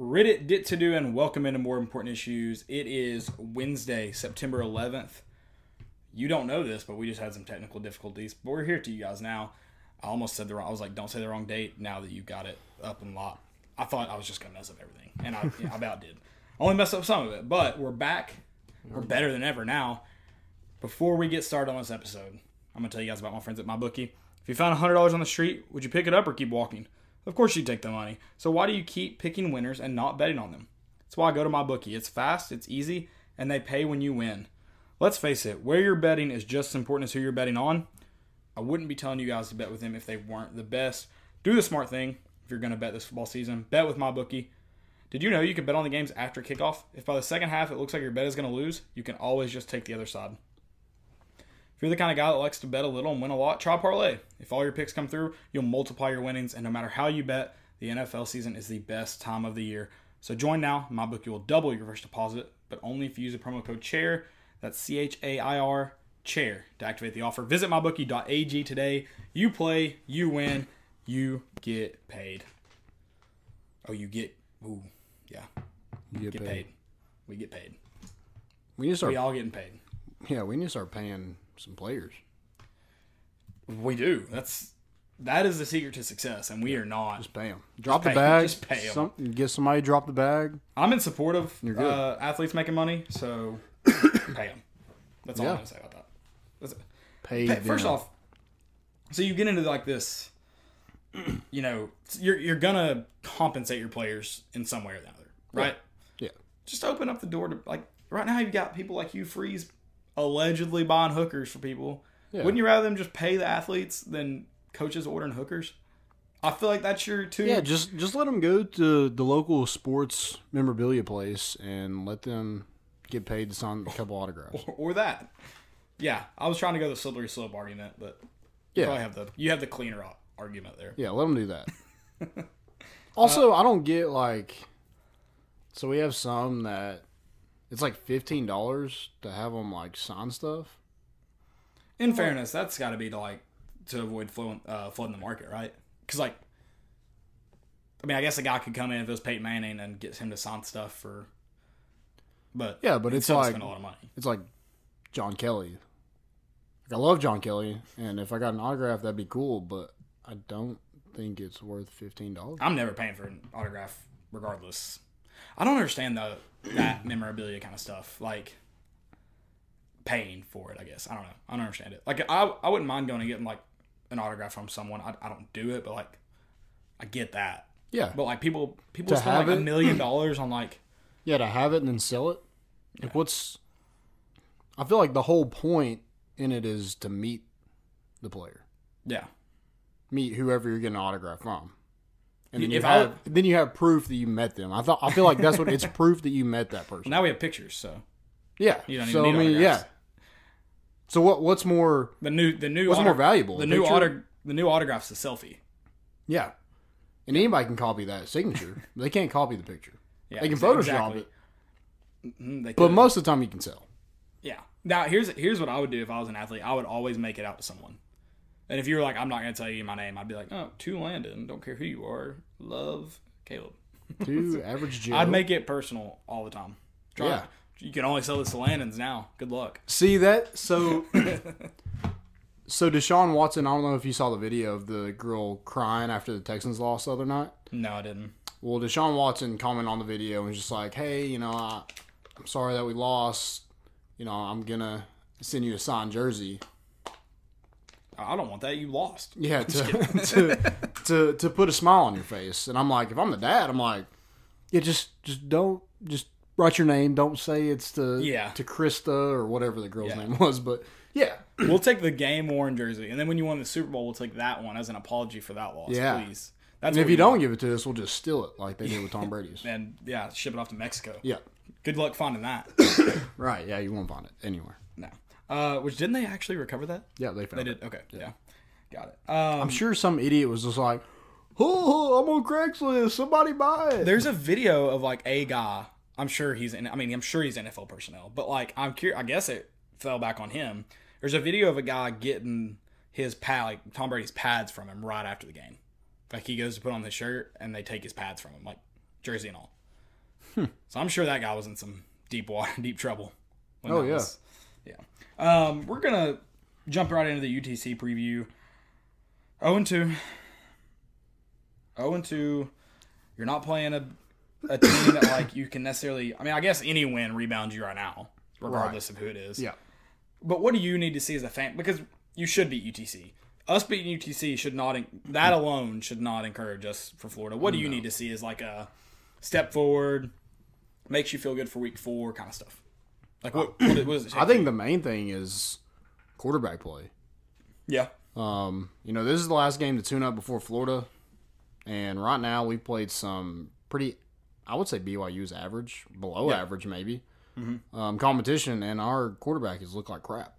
Reddit did to do and welcome into more important issues. It is Wednesday, September 11th. You don't know this, but we just had some technical difficulties. But we're here to you guys now. I almost said the wrong. I was like, don't say the wrong date. Now that you got it up and locked, I thought I was just gonna mess up everything, and I, yeah, I about did. Only messed up some of it, but we're back. We're better than ever now. Before we get started on this episode, I'm gonna tell you guys about my friends at my bookie. If you found hundred dollars on the street, would you pick it up or keep walking? Of course you'd take the money. So why do you keep picking winners and not betting on them? That's why I go to my bookie. It's fast, it's easy, and they pay when you win. Let's face it, where you're betting is just as important as who you're betting on. I wouldn't be telling you guys to bet with them if they weren't the best. Do the smart thing if you're going to bet this football season. Bet with my bookie. Did you know you can bet on the games after kickoff? If by the second half it looks like your bet is going to lose, you can always just take the other side. If you're the kind of guy that likes to bet a little and win a lot, try parlay. If all your picks come through, you'll multiply your winnings, and no matter how you bet, the NFL season is the best time of the year. So join now. My bookie will double your first deposit, but only if you use the promo code CHAIR. That's C H A I R chair to activate the offer. Visit mybookie.ag today. You play, you win, you get paid. Oh, you get ooh, yeah. You get, Get paid. paid. We get paid. We need to start. We all getting paid. yeah, we need to start paying some players. We do. That's that is the secret to success, and we are not. Just pay them. Drop pay bag. Just pay 'em. Some, get somebody to drop the bag. I'm in support of uh, athletes making money, so pay them. That's all Yeah. I'm gonna say about that. That's it. Pay. Pay- first off, so you get into like this, you know, you're you're gonna compensate your players in some way or the other, right? Yeah. Just open up the door to like right now. You've got people like you Freeze allegedly buying hookers for people. Yeah. Wouldn't you rather them just pay the athletes than coaches ordering hookers? I feel like that's your two. Yeah, just just let them go to the local sports memorabilia place and let them get paid to sign a couple autographs. or that. Yeah, I was trying to go the slippery slope argument, but you Yeah. probably have the you have the cleaner argument there. Yeah, let them do that. also, I don't get like. So we have some that it's like fifteen dollars to have them like sign stuff. In fairness, that's got to be to like to avoid flowing, uh, flooding the market, right? Because like, I mean, I guess a guy could come in if it was Peyton Manning and get him to sign stuff for, but Yeah, but it's like spend a lot of money. it's like John Kelly. Like, I love John Kelly, and if I got an autograph, that'd be cool. But I don't think it's worth fifteen dollars. I'm never paying for an autograph, regardless. I don't understand the that memorabilia kind of stuff, like paying for it. I guess I don't know. I don't understand it. Like I, I wouldn't mind going and getting like an autograph from someone. I, I don't do it, but like I get that. Yeah, But like people, people To spend like a million dollars on like yeah, to have it and then sell it. Like, what's? I feel like the whole point in it is to meet the player, yeah. meet whoever you're getting an autograph from, and then you If I- have then you have proof that you met them. I thought I feel like that's what it's proof that you met that person. Now we have pictures, so Yeah. You don't even so I mean, yeah. So what? What's more? the new the new What's auto- more valuable? The new auto the new autograph's a selfie. Yeah. And anybody can copy that signature. but they can't copy the picture. Yeah, they can Photoshop exactly. it, Mhm, they but most of the time you can sell. Yeah. Now here's here's what I would do if I was an athlete. I would always make it out to someone. And if you were like, I'm not gonna tell you my name, I'd be like, oh, to Landon. Don't care who you are. Love Caleb. Two average Joe. I'd make it personal all the time. Try Yeah. You can only sell this to Landon's now. Good luck. See that? So, so Deshaun Watson. I don't know if you saw the video of the girl crying after the Texans lost the other night. No, I didn't. Well, Deshaun Watson commented on the video and was just like, "Hey, you know, I, I'm sorry that we lost. You know, I'm gonna send you a signed jersey." I don't want that. You lost. Yeah, to, to to to put a smile on your face. And I'm like, if I'm the dad, I'm like, yeah, just just don't just write your name. Don't say it's to Yeah. to Krista or whatever the girl's Yeah. name was. But yeah, we'll take the game worn jersey, and then when you won the Super Bowl, we'll take that one as an apology for that loss. Yeah. Please. That's and if you don't want. give it to us, we'll just steal it like they did with Tom Brady's. and yeah, ship it off to Mexico. Yeah, Good luck finding that. right. Yeah, you won't find it anywhere. no. Uh, which didn't they actually recover that? Yeah, they found They it. did. Okay. Yeah. Got it. Um, I'm sure some idiot was just like, "Oh, I'm on Craigslist. Somebody buy it." there's a video of like a guy. I'm sure he's in. I mean, I'm sure he's NFL personnel, but like I'm curious. I guess it fell back on him. There's a video of a guy getting his pad, like Tom Brady's pads from him right after the game. Like he goes to put on the shirt and they take his pads from him, like jersey and all. So I'm sure that guy was in some deep water, deep trouble. Oh, yeah. was- yeah. Um, we're gonna jump right into the UTC preview. 0 and 2. 0 and 2. You're not playing a a team that like you can necessarily. I mean, I guess any win rebounds you right now, regardless of who it is. Yeah. But what do you need to see as a fan? Because you should beat UTC. Us beating UTC should not. That alone should not encourage us for Florida. What do you need to see as like a step forward, makes you feel good for week four kind of stuff? Like what? What, what take? I think the main thing is quarterback play. Yeah. Um, you know, this is the last game to tune up before Florida, and right now we played some pretty, I would say BYU's average, below Yeah. average maybe, um, competition, and our quarterback has looked like crap.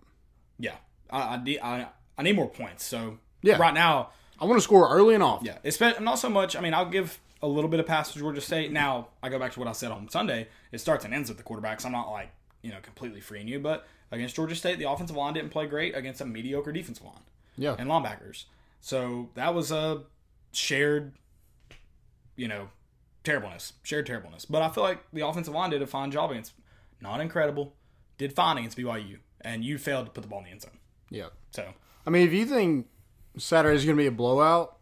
Yeah. I I, need- I I need more points. So Yeah. right now, I want to score early and often. Yeah, especially not so much. I mean, I'll give a little bit of pass to Georgia State. Now I go back to what I said on Sunday. It starts and ends with the quarterbacks. I'm not like you know completely freeing you, but against Georgia State, the offensive line didn't play great against a mediocre defensive line Yeah. and linebackers. So that was a shared, you know, terribleness, shared terribleness. But I feel like the offensive line did a fine job against, not incredible, did fine against BYU, and you failed to put the ball in the end zone. Yeah. So I mean, if you think Saturday's going to be a blowout,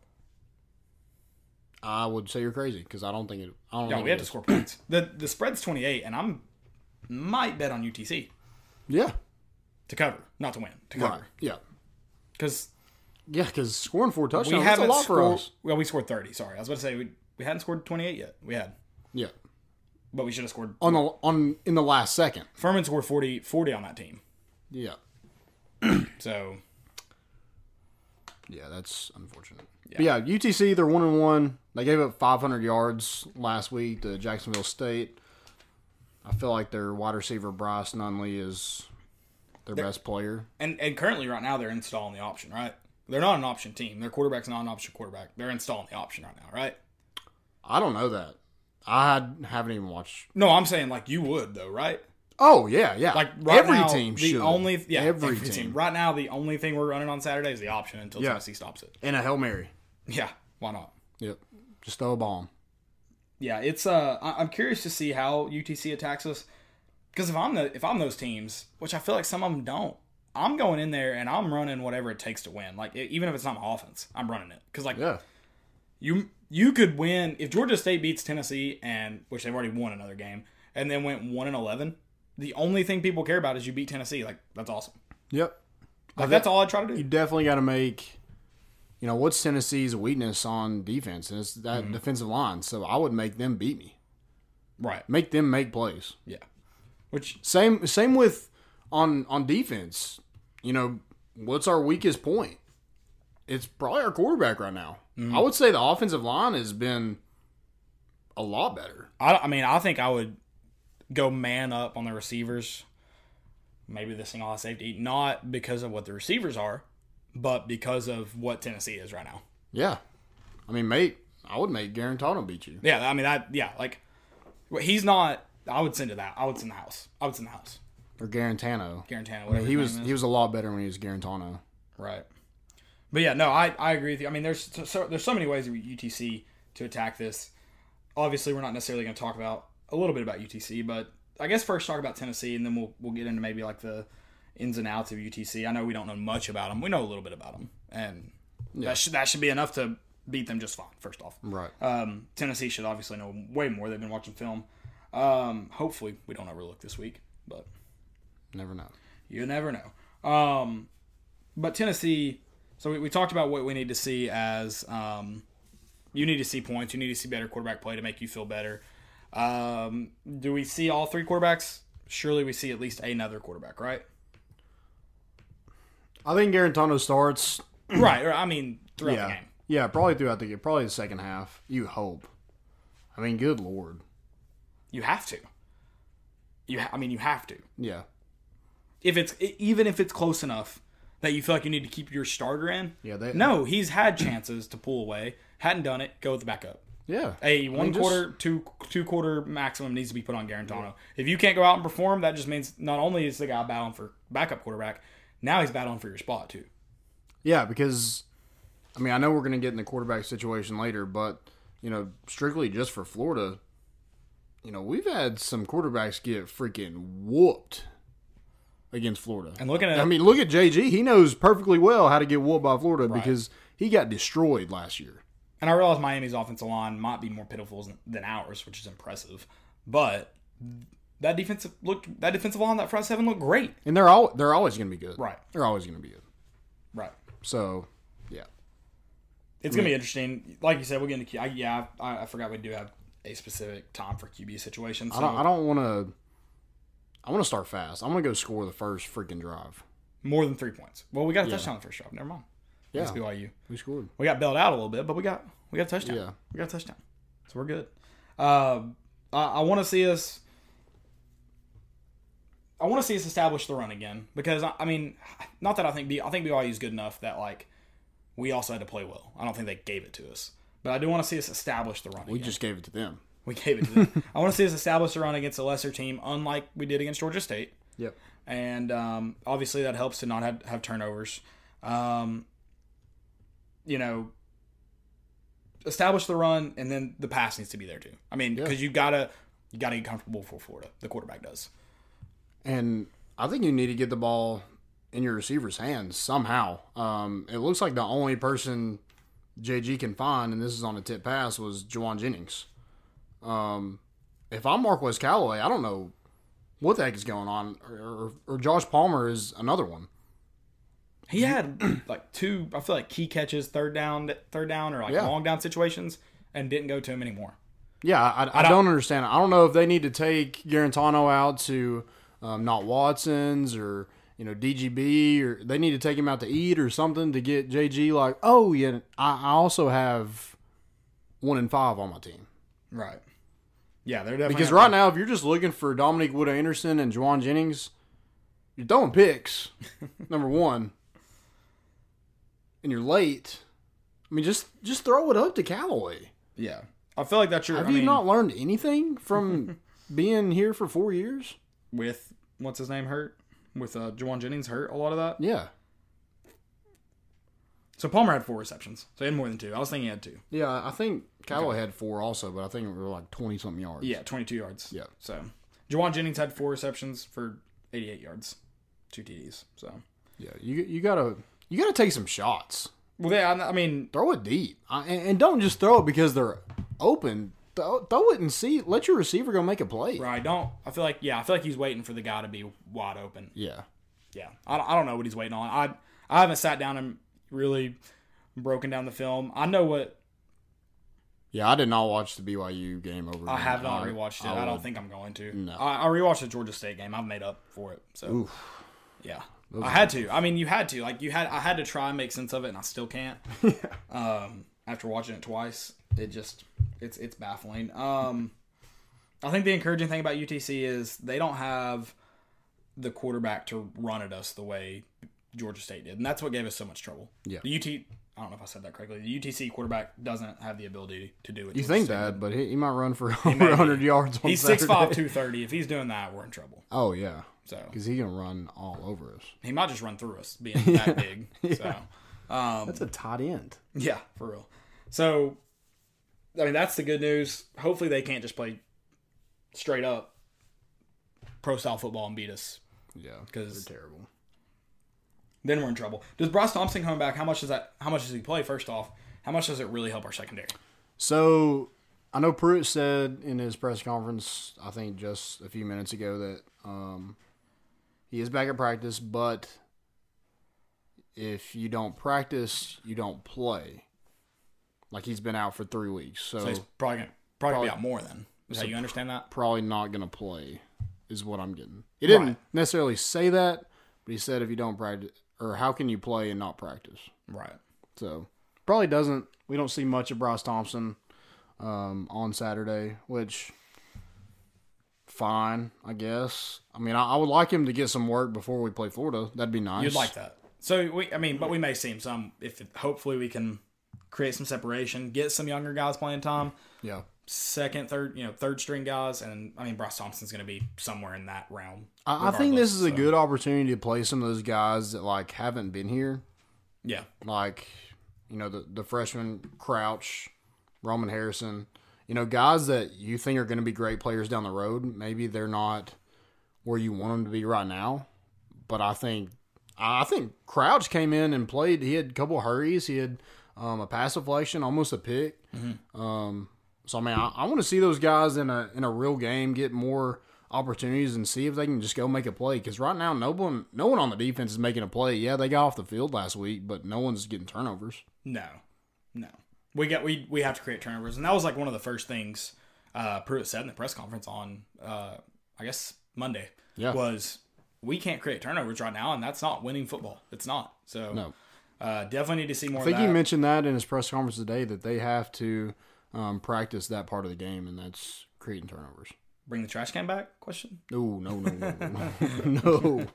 I would say you're crazy because I don't think it. I don't no, think we have to score points. the The spread's 28, and I'm might bet on UTC. Yeah. to cover, not to win, to Right. cover. Yeah. Because Yeah, because scoring four touchdowns a haven't scored. us. Well, we scored thirty. Sorry, I was about to say we, we hadn't scored twenty eight yet. We had, Yeah. but we should have scored. On the on in the last second. Furman scored 40, 40 on that team. Yeah. So Yeah, that's unfortunate. But yeah, UTC they're one and one. They gave up 500 yards last week to Jacksonville State. I feel like their wide receiver Bryce Nunnelly is their best player. and and currently right now they're installing the option. Right, they're not an option team. Their quarterback's not an option quarterback. They're installing the option right now. Right. I don't know that. I haven't even watched. No, I'm saying like you would though, right? Oh yeah, yeah. Like right every now, team the should. only yeah every, every, team. team. right now the only thing we're running on Saturday is the option until Yeah. Tennessee stops it. and a hail mary. Yeah, why not? Yep. Just throw a bomb. Yeah, it's uh, I- I'm curious to see how UTC attacks us because if I'm the if I'm those teams, which I feel like some of them don't, I'm going in there and I'm running whatever it takes to win. Like e- even if it's not my offense, I'm running it because like Yeah. you you could win if Georgia State beats Tennessee and which they've already won another game and then went one and eleven. The only thing people care about is you beat Tennessee. Like that's awesome. Yep. Like that's all I try to do. You definitely got to make. You know what's Tennessee's weakness on defense, and it's that Mm-hmm. defensive line. So I would make them beat me. Right. Make them make plays. Yeah. Which Same same with on on defense. You know, what's our weakest point? It's probably our quarterback right now. Mm-hmm. I would say the offensive line has been a lot better. I, I mean, I think I would go man up on the receivers. Maybe the single high safety, not because of what the receivers are, but because of what Tennessee is right now. Yeah. I mean, mate, I would make Guarantano beat you. Yeah, I mean that. Yeah, like he's not. I would send to that. I would send the house. I would send the house. Or Guarantano. Guarantano, whatever He his was name is. he was a lot better when he was Guarantano. right. But yeah, no, I, I agree with you. I mean, there's so, so there's so many ways UTC to attack this. Obviously, we're not necessarily going to talk about a little bit about UTC, but I guess first talk about Tennessee, and then we'll we'll get into maybe like the ins and outs of UTC. I know we don't know much about them. We know a little bit about them, and that should that should be enough to beat them just fine. First off, Right. um, Tennessee should obviously know way more. They've been watching film. Um, hopefully, we don't overlook this week, but Never know. you never know. Um, but Tennessee, so we, we talked about what we need to see as um, you need to see points, you need to see better quarterback play to make you feel better. Um, do we see all three quarterbacks? Surely we see at least another quarterback, right? I think Guarantano starts. right. Or I mean, throughout yeah. the game. Yeah, probably throughout the game. Probably the second half. You hope. I mean, good lord. You have to. You, ha- I mean, you have to. Yeah. If it's even if it's close enough that you feel like you need to keep your starter in. Yeah, they- no, he's had chances to pull away, hadn't done it. Go with the backup. Yeah. A one just- quarter, two two quarter maximum needs to be put on Guarantano. If you can't go out and perform, that just means not only is the guy battling for backup quarterback, now he's battling for your spot too. Yeah, because I mean, I know we're going to get in the quarterback situation later, but you know, strictly just for Florida, you know, we've had some quarterbacks get freaking whooped against Florida. And looking at I mean, look at JG. He knows perfectly well how to get whooped by Florida because he got destroyed last year. And I realize Miami's offensive line might be more pitiful than- than ours, which is impressive. But that defensive look, that defensive line, that front seven looked great. And they're all they're always going to be good. Right. They're always going to be good. Right. So, yeah. It's gonna be interesting. Like you said, we're getting to Q. I, yeah, I, I forgot we do have a specific time for QB situations. So I don't I don't want to I want to start fast. I'm going to go score the first freaking drive. more than three points. Well, we got a touchdown the first drive. Never mind. Yeah. Against BYU. We scored. We got bailed out a little bit, but we got we got a touchdown. Yeah. We got a touchdown. So we're good. Uh, I, I want to see us. I want to see us establish the run again because I, I mean, not that I think B, I think BYU is good enough that like we also had to play well. I don't think they gave it to us, but I do want to see us establish the run. We again. just gave it to them. we gave it to them. I want to see us establish the run against a lesser team, unlike we did against Georgia State Yep. and um, obviously that helps to not have, have turnovers. Um, you know, establish the run, and then the pass needs to be there too. I mean, because you gotta you gotta get comfortable for Florida. The quarterback does. And I think you need to get the ball in your receiver's hands somehow. Um, it looks like the only person JG can find, and this is on a tip pass, was Jauan Jennings. Um, if I'm Marquez Callaway, I don't know what the heck is going on. Or, or, or Josh Palmer is another one. He had like two, I feel like key catches, third down, third down, or like Yeah. long down situations, and didn't go to him anymore. Yeah, I, I, don't, understand. I don't know if they need to take Guarantano out to um, not Watson's or you know DGB or they need to take him out to eat or something to get JG like, oh yeah, I, I also have one in five on my team Right. Yeah, they're definitely because right now if you're just looking for Dominique Wood Anderson and Jauan Jennings, you're throwing picks. number one, and you're late. I mean, just just throw it up to Callaway. Yeah, I feel like that's your. Have I you mean, not learned anything from being here for four years? With what's his name hurt with uh, Jauan Jennings hurt a lot of that. Yeah. So Palmer had four receptions, so he had more than two. I was thinking he had two. Yeah, I think Callaway had four also, but I think it were like 20 something yards. Yeah, 22 yards. Yeah. So Jauan Jennings had four receptions for 88 yards, two TDs. So Yeah, you you got to you got to take some shots. well, yeah, I I mean, Throw it deep. I, and, and don't just throw it because they're open. Throw, throw it and see. Let your receiver go make a play. right? Don't. I feel like yeah, I feel like he's waiting for the guy to be wide open. Yeah. Yeah, I, don't- I don't know what he's waiting on. I I haven't sat down and really broken down the film. I know what Yeah, I did not watch the BYU game over. I have not rewatched it. I, don't would- think I'm going to. No. I, I rewatched the Georgia State game. I've made up for it. So Oof. yeah, I had to. I mean, you had to. Like you had. I had to try and make sense of it, and I still can't. um, after watching it twice, it just it's it's baffling. Um, I think the encouraging thing about UTC is they don't have the quarterback to run at us the way Georgia State did, and that's what gave us so much trouble. Yeah. The UT. I don't know if I said that correctly. The UTC quarterback doesn't have the ability to do it. You think that, but he, he might run for over 100 yards on He's Saturday. 6'5", 230. If he's doing that, we're in trouble. Oh, yeah. So Because he can run all over us. he might just run through us, being that big. So um, That's a tight end. yeah, for real. So I mean, that's the good news. Hopefully, they can't just play straight up pro style football and beat us. Yeah. Because They're terrible. then we're in trouble. Does Bryce Thompson coming back? How much does that? How much does he play? First off, how much does it really help our secondary? So I know Pruitt said in his press conference, I think just a few minutes ago, that um, he is back at practice, but if you don't practice, you don't play. Like he's been out for three weeks, so, So he's probably gonna probably, gonna be out more than. So you understand that? probably not going to play, is what I'm getting. He didn't Right. necessarily say that, but he said if you don't practice, or how can you play and not practice? Right. So probably doesn't. We don't see much of Bryce Thompson um, on Saturday, which fine, I guess. I mean, I, I would like him to get some work before we play Florida. That'd be nice. You'd like that. So we, I mean, but we may see him some. If hopefully we can create some separation, get some younger guys playing time, Yeah, second, third, you know, third string guys, and I mean, Bryce Thompson's going to be somewhere in that realm. I, I think this is a good opportunity to play some of those guys that like haven't been here, Yeah, like you know the the freshman Crouch, Roman Harrison. you know, guys that you think are going to be great players down the road, maybe they're not where you want them to be right now. But I think I think Crouch came in and played. He had a couple of hurries. He had um, a pass deflection, almost a pick. Um, so I mean, I, I want to see those guys in a in a real game get more opportunities and see if they can just go make a play. Because right now, no one no one on the defense is making a play. Yeah, they got off the field last week, but no one's getting turnovers. No, no. We got we we have to create turnovers, and that was like one of the first things uh, Pruitt said in the press conference on uh, I guess Monday. Yeah. was we can't create turnovers right now, and that's not winning football. It's not. So No. Uh, definitely need to see more. I think of that. he mentioned that in his press conference today that they have to um, practice that part of the game, and that's creating turnovers. Bring the trash can back? Question. No, no, no, no, no, no,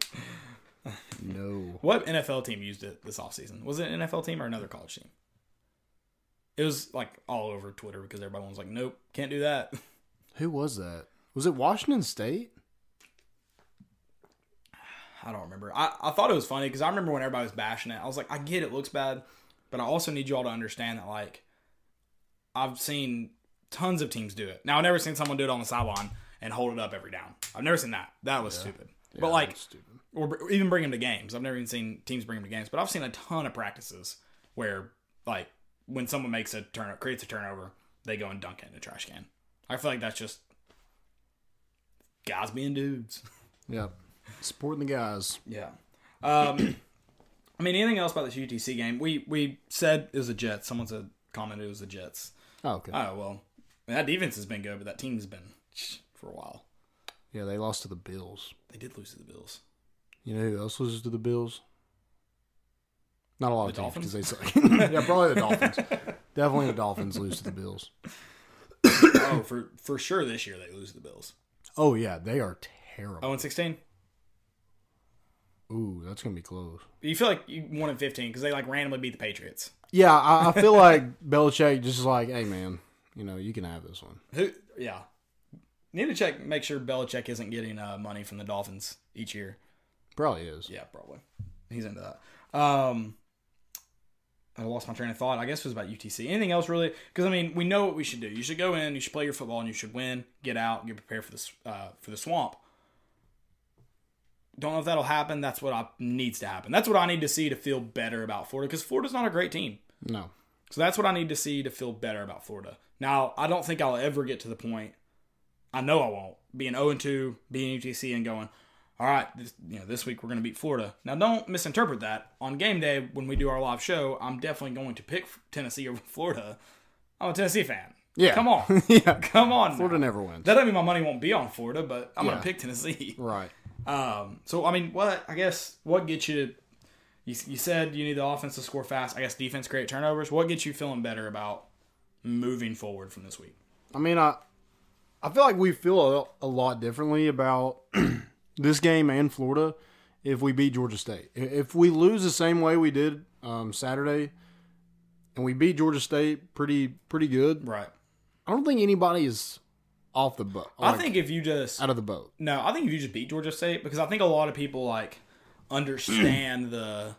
no. What NFL team used it this offseason? Was it an NFL team or another college team? It was like all over Twitter because everybody was like, "Nope, can't do that." Who was that? Was it Washington State? I don't remember. I, I thought it was funny because I remember when everybody was bashing it. I was like, I get it looks bad, but I also need you all to understand that like I've seen tons of teams do it. Now I've never seen someone do it on the sideline and hold it up every down. I've never seen that. That was stupid. but like, stupid. or even bring them to games. I've never even seen teams bring them to games, but I've seen a ton of practices where like when someone makes a turn creates a turnover, they go and dunk it in a trash can. I feel like that's just guys being dudes. Yeah, supporting the guys. Yeah. Um, I mean, anything else about this UTC game? We we said it was the Jets. Someone said commented it was the Jets. Oh, okay. Oh well, that defense has been good, but that team's been for a while. Yeah, they lost to the Bills. They did lose to the Bills. You know who else loses to the Bills? Not a lot The of teams Dolphins? because they suck. yeah, probably the Dolphins. Definitely the Dolphins lose to the Bills. oh, for for sure this year they lose to the Bills. Oh yeah, they are terrible. Oh and sixteen. Ooh, that's gonna be close. You feel like you won in fifteen because they like randomly beat the Patriots. Yeah, I, I feel like Belichick just is like, hey man, you know you can have this one. Who? Yeah. Need to check, make sure Belichick isn't getting uh, money from the Dolphins each year. Probably is. Yeah, probably. He's into that. Um, I lost my train of thought. I guess it was about UTC. Anything else really? Because I mean, we know what we should do. You should go in. You should play your football, and you should win. Get out. Get prepared for this uh, for the swamp. Don't know if that'll happen. That's what I, needs to happen. That's what I need to see to feel better about Florida. Because Florida's not a great team. No. So that's what I need to see to feel better about Florida. Now, I don't think I'll ever get to the point. I know I won't. Being 0 2, being UTC, and going, all right, this, you know, this week we're going to beat Florida. Now, don't misinterpret that. On game day, when we do our live show, I'm definitely going to pick Tennessee over Florida. I'm a Tennessee fan. Yeah. Come on. yeah. Come on. now. Florida never wins. That doesn't mean my money won't be on Florida, but I'm going to pick Tennessee. right. Um, so I mean, what I guess what gets you? You, you said you need the offense to score fast. I guess defense create turnovers. What gets you feeling better about moving forward from this week? I mean, I I feel like we feel a, a lot differently about this game and Florida if we beat Georgia State. If we lose the same way we did um, Saturday, and we beat Georgia State pretty pretty good, Right. I don't think anybody is off the boat. I think if you just out of the boat. no, I think if you just beat Georgia State because I think a lot of people like understand the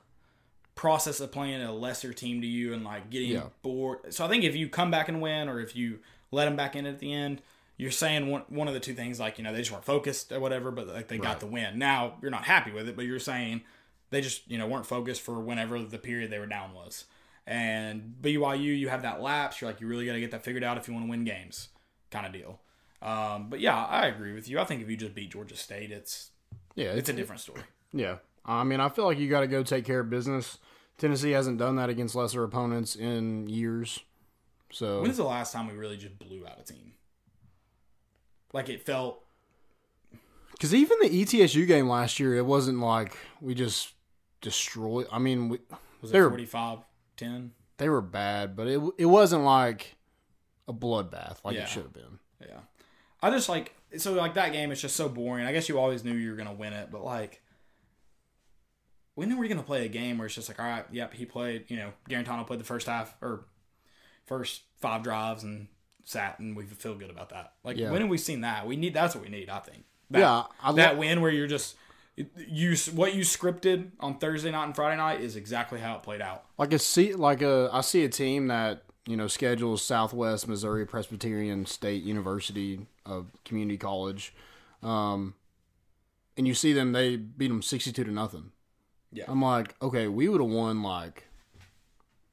process of playing a lesser team to you and like getting Yeah. bored. So I think if you come back and win, or if you let them back in at the end, you're saying one one of the two things like you know they just weren't focused or whatever, but like they got the win. Now you're not happy with it, but you're saying they just you know weren't focused for whenever the period they were down was. And BYU, you have that lapse. You're like you really got to get that figured out if you want to win games, kind of deal. Um, but yeah, I agree with you. I think if you just beat Georgia State, it's Yeah, it's a different story. Yeah. I mean, I feel like you got to go take care of business. Tennessee hasn't done that against lesser opponents in years. So When's the last time we really just blew out a team? Like it felt Because even the ETSU game last year, it wasn't like we just destroyed. I mean, we, was They it were- 45 10? they were bad, but it it wasn't like a bloodbath like Yeah. it should have been. Yeah. I just like so like that game is just so boring. I guess you always knew you were gonna win it, but like when are we gonna play a game where it's just like, all right, yep, he played, you know, Guarantano played the first half or first five drives and sat and we feel good about that. Like Yeah. when have we seen that? We need that's what we need, I think. That, Yeah, I lo- that win where you're just you what you scripted on Thursday night and Friday night is exactly how it played out. Like a see like a I see a team that you know, schedules Southwest Missouri Presbyterian State University of Community College, um, and you see them, they beat them sixty-two to nothing. Yeah. I'm like, okay, we would have won like,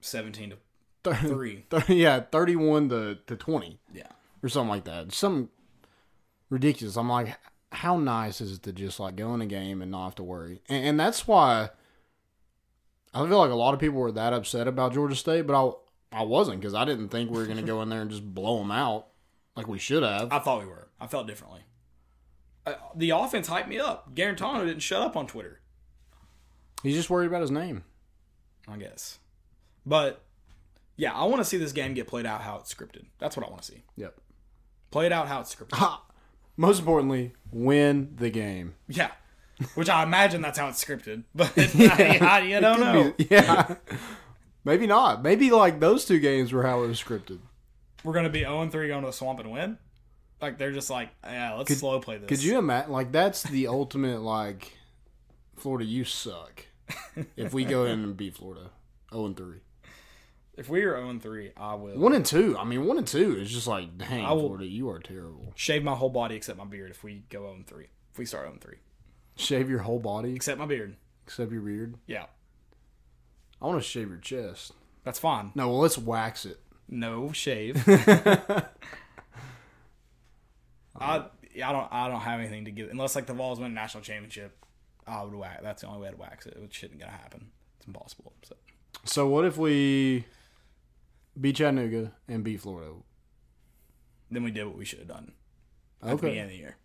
Seventeen to thir- three. thir- yeah, thirty-one to to twenty Yeah. or something like that. Some ridiculous. I'm like, how nice is it to just like go in a game and not have to worry? And, and that's why I feel like a lot of people were that upset about Georgia State, but I I wasn't because I didn't think we were going to go in there and just blow them out like we should have. I thought we were. I felt differently. Uh, the offense hyped me up. Guarantano didn't shut up on Twitter. He's just worried about his name. I guess. But yeah, I want to see this game get played out how it's scripted. That's what I want to see. Yep. Play it out how it's scripted. Ha! Most importantly, win the game. yeah. Which I imagine that's how it's scripted. But I, you don't know. yeah. Maybe not. Maybe like those two games were how it was scripted. We're going to be 0 3 going to the swamp and win. Like, they're just like, yeah, let's slow play this. Could you imagine? Like that's the ultimate. Like Florida, you suck. if we go in and beat Florida, zero and three, If we are 0 3, I will one and two. I mean, one and two is just like, dang, will- Florida, you are terrible. shave my whole body except my beard if we go 0 3. If we start 0 3. Shave your whole body Except my beard. except your beard. Yeah. I want to shave your chest. That's fine. No, well, let's wax it. No shave. I I don't I don't have anything to give unless like the Vols win a national championship. I would wax. That's the only way to wax it. It shouldn't gonna happen. It's impossible. So So what if we beat Chattanooga and beat Florida? then we did what we should have done at the Okay. beginning of the year.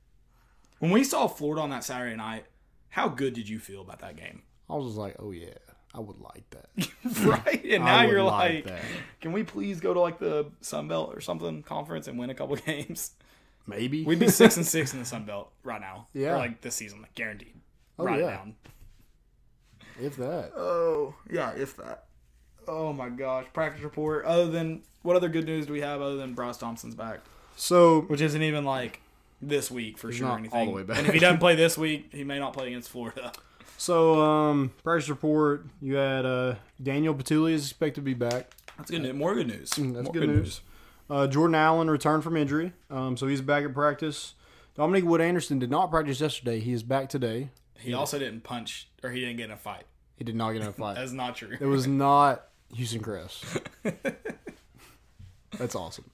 When we saw Florida on that Saturday night, how good did you feel about that game? I was just like, oh yeah, I would like that. right? And now you're like like, can we please go to like the Sun Belt or something conference and win a couple games? Maybe We'd be six and six in the Sun Belt right now. Yeah. Or like this season, like guaranteed. Oh, it yeah. down. if that. Oh, yeah, if that. Oh my gosh. Practice report. Other than what other good news do we have other than Bryce Thompson's back? So Which isn't even like this week for sure or anything. all the way back. And if he doesn't play this week, he may not play against Florida. So, um, practice report. You had uh, Daniel Bituli is expected to be back. That's good news. More good news. Mm, That's More good, news. Uh, Jordan Allen returned from injury, um, so he's back at practice. Dominick Wood Anderson did not practice yesterday. He is back today. He also didn't punch or he didn't get in a fight. He did not get in a fight. That's not true. it was not Houston Crest. That's awesome.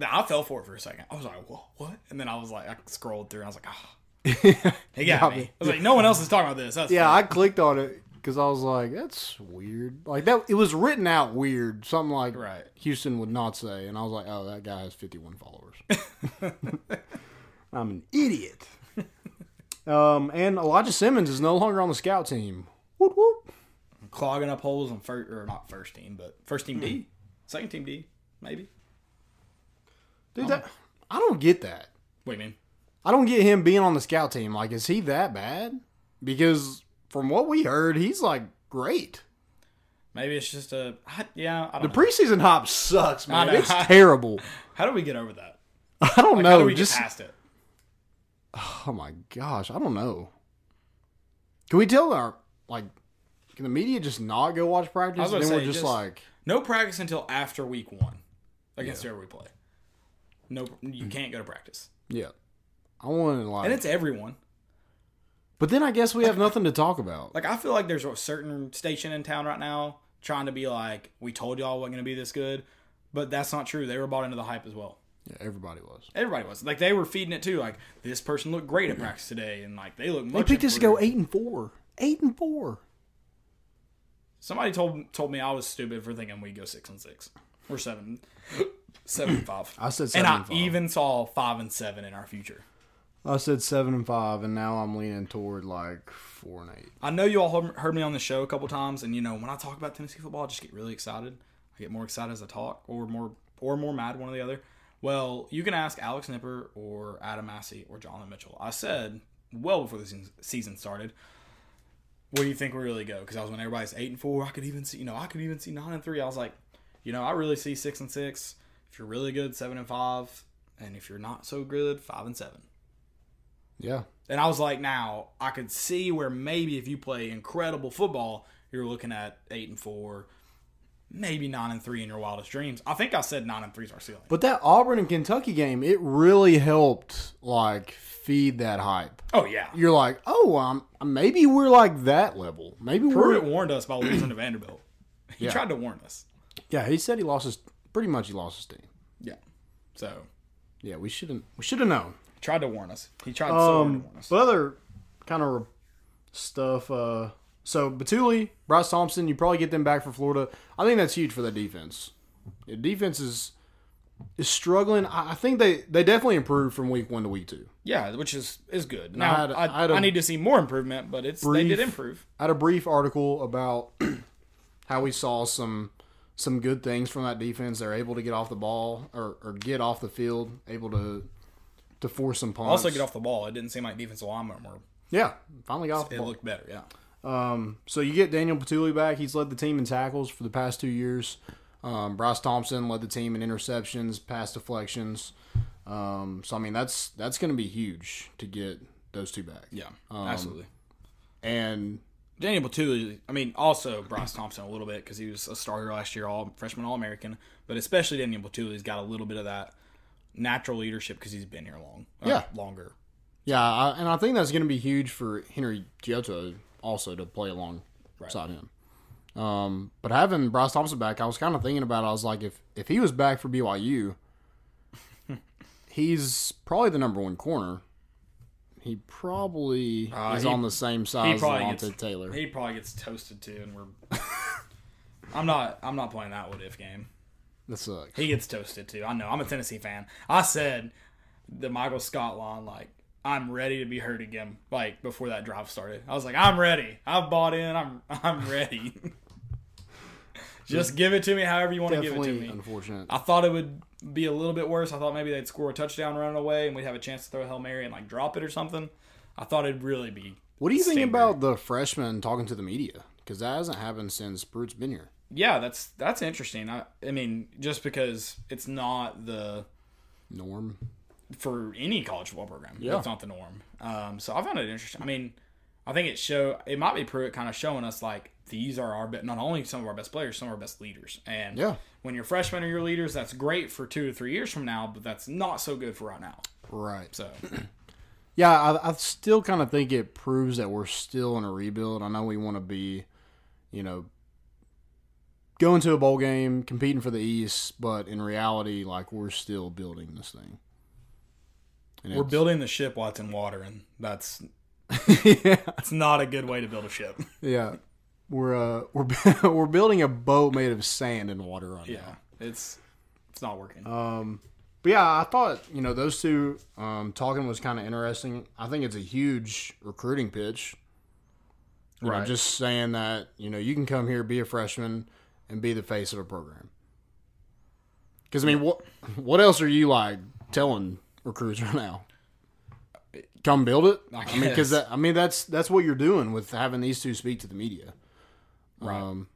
I fell for it for a second. I was like, "Whoa, what?" And then I was like, I scrolled through and I was like, "Ah, he got Got me." me. I was like, "No one else is talking about this." That's Yeah, fine. I clicked on it because I was like, "That's weird." Like that, it was written out weird, something like Right. Houston would not say, and I was like, "Oh, that guy has 51 followers." I'm an idiot. um, and Elijah Simmons is no longer on the scout team. Whoop whoop. clogging up holes on first or not first team, but first team Hmm. D, second team D, maybe. Dude, that I don't get that. What do you mean? I don't get him being on the scout team. Like, is he that bad? Because from what we heard, he's like great. Maybe it's just a I, yeah. I The know. preseason hop sucks, man. It's terrible. How do we get over that? I don't How know. do we Just get past it? oh my gosh, I don't know. Can we tell our like? Can the media just not go watch practice? I was And then we're just, just- like, No practice until after week one against whoever we play. No, you Mm-hmm. can't go to practice, yeah. I want to like, and it's everyone. but then I guess we have nothing to talk about. Like I feel like there's a certain station in town right now trying to be like, we told y'all wasn't going to be this good, but that's not true. They were bought into the hype as well. Yeah, everybody was. Everybody was like they were feeding it too. Like this person looked great at practice today, and like they look. They picked us to go eight and four. Eight and four. Somebody told told me I was stupid for thinking we'd go six and six or seven, seven and five. I said and seven I and five. even saw five and seven in our future. I said seven and five, and now I'm leaning toward like four and eight. I know you all heard- me on the show a couple times, and you know when I talk about Tennessee football, I just get really excited. I get more excited as I talk, or more or more mad, one or the other. Well, you can ask Alex Nipper or Adam Massey or Jonathan Mitchell. I said well before the season started. Where do you think we really go? Because I was when everybody's eight and four. I could even see, you know, I could even see nine and three. I was like, you know, I really see six and six. If you're really good, seven and five, and if you're not so good, five and seven. Yeah, And I was like, now I could see where maybe if you play incredible football, you're looking at eight and four, maybe nine and three in your wildest dreams. I think I said nine and three is our ceiling. But that Auburn and Kentucky game, it really helped like feed that hype. Oh yeah, You're like, oh, um, maybe we're like that level. Maybe we're. Pruitt warned us by losing to Vanderbilt. He Yeah. tried to warn us. Yeah, he said he lost his. Pretty much, he lost his team. Yeah, so Yeah, we shouldn't. We should have known. He tried to warn us. He tried so hard to Um, warn us. but other kind of stuff. Uh, so Bituli, Bryce Thompson, you probably get them back for Florida. I think that's huge for the defense. The defense is is struggling. I, I think they they definitely improved from week one to week two. Yeah, which is is good. I Now had- I, I had I need to see more improvement, but it's they did improve. I had a brief article about how we saw some some good things from that defense. They're able to get off the ball or, or get off the field, able to to force some punts. Also, get off the ball. It didn't seem like defensive linemen were. Yeah, finally got off the It looked better. Yeah. Um, so you get Daniel Bituli back. He's led the team in tackles for the past two years. Um, Bryce Thompson led the team in interceptions, pass deflections. Um, so I mean that's that's going to be huge to get those two back. Yeah, Um, absolutely. And Daniel Bituli, I mean, also Bryce Thompson a little bit because he was a starter last year, all freshman All American. But especially Daniel Bituli's got a little bit of that natural leadership because he's been here long, uh, Yeah. longer. yeah, I, and I think that's going to be huge for Henry To'o To'o also to play alongside him. Um, but having Bryce Thompson back, I was kind of thinking about. It. I was like, if if he was back for BYU, he's probably the number one corner. He probably Uh, is he- on the same He size as gets Taylor. He probably gets toasted too, and we're. I'm not. I'm not playing that what if game. That sucks. He gets toasted too. I know. I'm a Tennessee fan. I said the Michael Scott line, like, I'm ready to be hurt again. Like before that drive started, I was like, I'm ready. I've bought in. I'm I'm ready. Just give it to me however you want to give it to me. unfortunate. I thought it would be a little bit worse. I thought maybe they'd score a touchdown, run away, and we'd have a chance to throw a hail mary and like drop it or something. I thought it'd really be. What do you think about the freshman talking to the media? Because that hasn't happened since Pruitt's been here. Yeah, that's that's interesting. I I mean, just because it's not the Norm. for any college football program. Yeah. It's not the norm. Um, so I found it interesting. I mean, I think it show it might be Pruitt kind of showing us like these are our not only some of our best players, some of our best leaders. And Yeah. when you're freshmen are your leaders, that's great for two or three years from now, but that's not so good for right now. Right. So Yeah, I, I still kind of think it proves that we're still in a rebuild. I know we want to be, you know, going to a bowl game, competing for the East, but in reality, like we're still building this thing. And we're building the ship while it's in water, and that's yeah, that's not a good way to build a ship. yeah. We're uh we're we're building a boat made of sand and water right yeah, it's it's not working. Um, but yeah, I thought you know those two um, talking was kind of interesting. I think it's a huge recruiting pitch. You know, Right. just saying that you know you can come here, be a freshman, and be the face of a program. Because I mean, what what else are you like telling recruits right now? Come build it. I I, mean, because. I mean that's that's what you're doing with having these two speak to the media. Right. Um,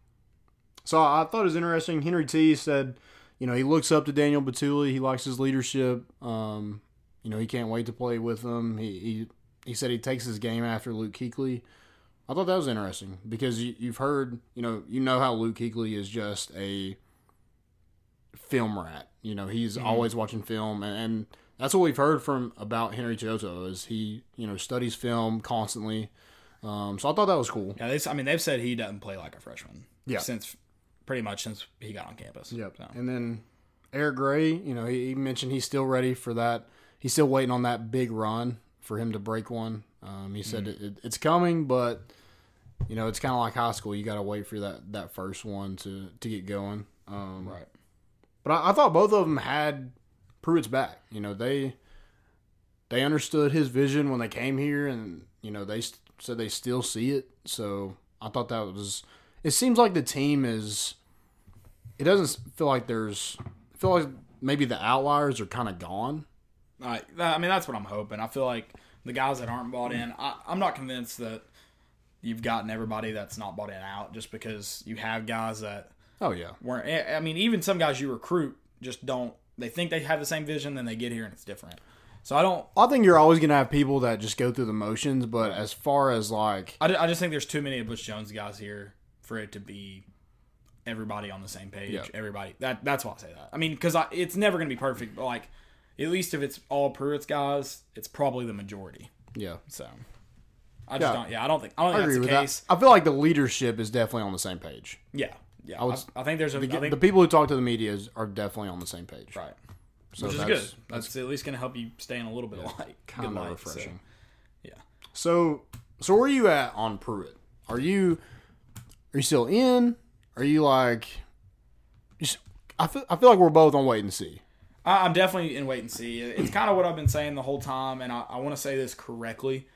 so I thought it was interesting. Henry T said, you know, he looks up to Daniel Bituli. He likes his leadership. Um, you know, he can't wait to play with him. He he, he said he takes his game after Luke Kuechly. I thought that was interesting because you, you've heard, you know, you know how Luke Kuechly is just a film rat. You know, he's always watching film, and, and that's what we've heard from about Henry To'o To'o is he, you know, studies film constantly. Um, so I thought that was cool. yeah, they, I mean, they've said he doesn't play like a freshman. Yeah. since pretty much since he got on campus. Yep. So. And then Eric Gray, you know, he, he mentioned he's still ready for that. He's still waiting on that big run for him to break one. Um, he said it, it, it's coming, but you know, it's kind of like high school. You got to wait for that that first one to to get going. Um, Right. But I, I thought both of them had Pruitt's back. You know, they they understood his vision when they came here, and you know they s- said they still see it. So I thought that was. It seems like the team is. It doesn't feel like there's. I feel like maybe the outliers are kind of gone. I, I mean, that's what I'm hoping. I feel like the guys that aren't bought in, I, I'm not convinced that you've gotten everybody that's not bought in out just because you have guys that Oh yeah, weren't. Eh, I mean, even some guys you recruit just don't. They think they have the same vision, then they get here and it's different. So I don't. I think you're always gonna have people that just go through the motions. But as far as like, I, I just think there's too many of Butch Jones guys here for it to be everybody on the same page. Everybody that that's why I say that. I mean, because it's never going to be perfect, but like at least if it's all Pruitt's guys, it's probably the majority. Yeah. So I just Yeah. don't. Yeah, I don't think. I don't I agree that's with the that. I feel like the leadership is definitely on the same page. Yeah, yeah. I, would- I, think there's a. I The, think, the people who talk to the media is, are definitely on the same page. right, So which is that's- good. That's, at least going to help you stay in a little bit of light. Kind of light, so, refreshing. yeah. So, so where are you at on Pruitt? Are you are you still in? Are you like? I feel I feel like we're both on wait and see. I'm definitely in wait and see. It's kind of what I've been saying the whole time, and I, I want to say this correctly,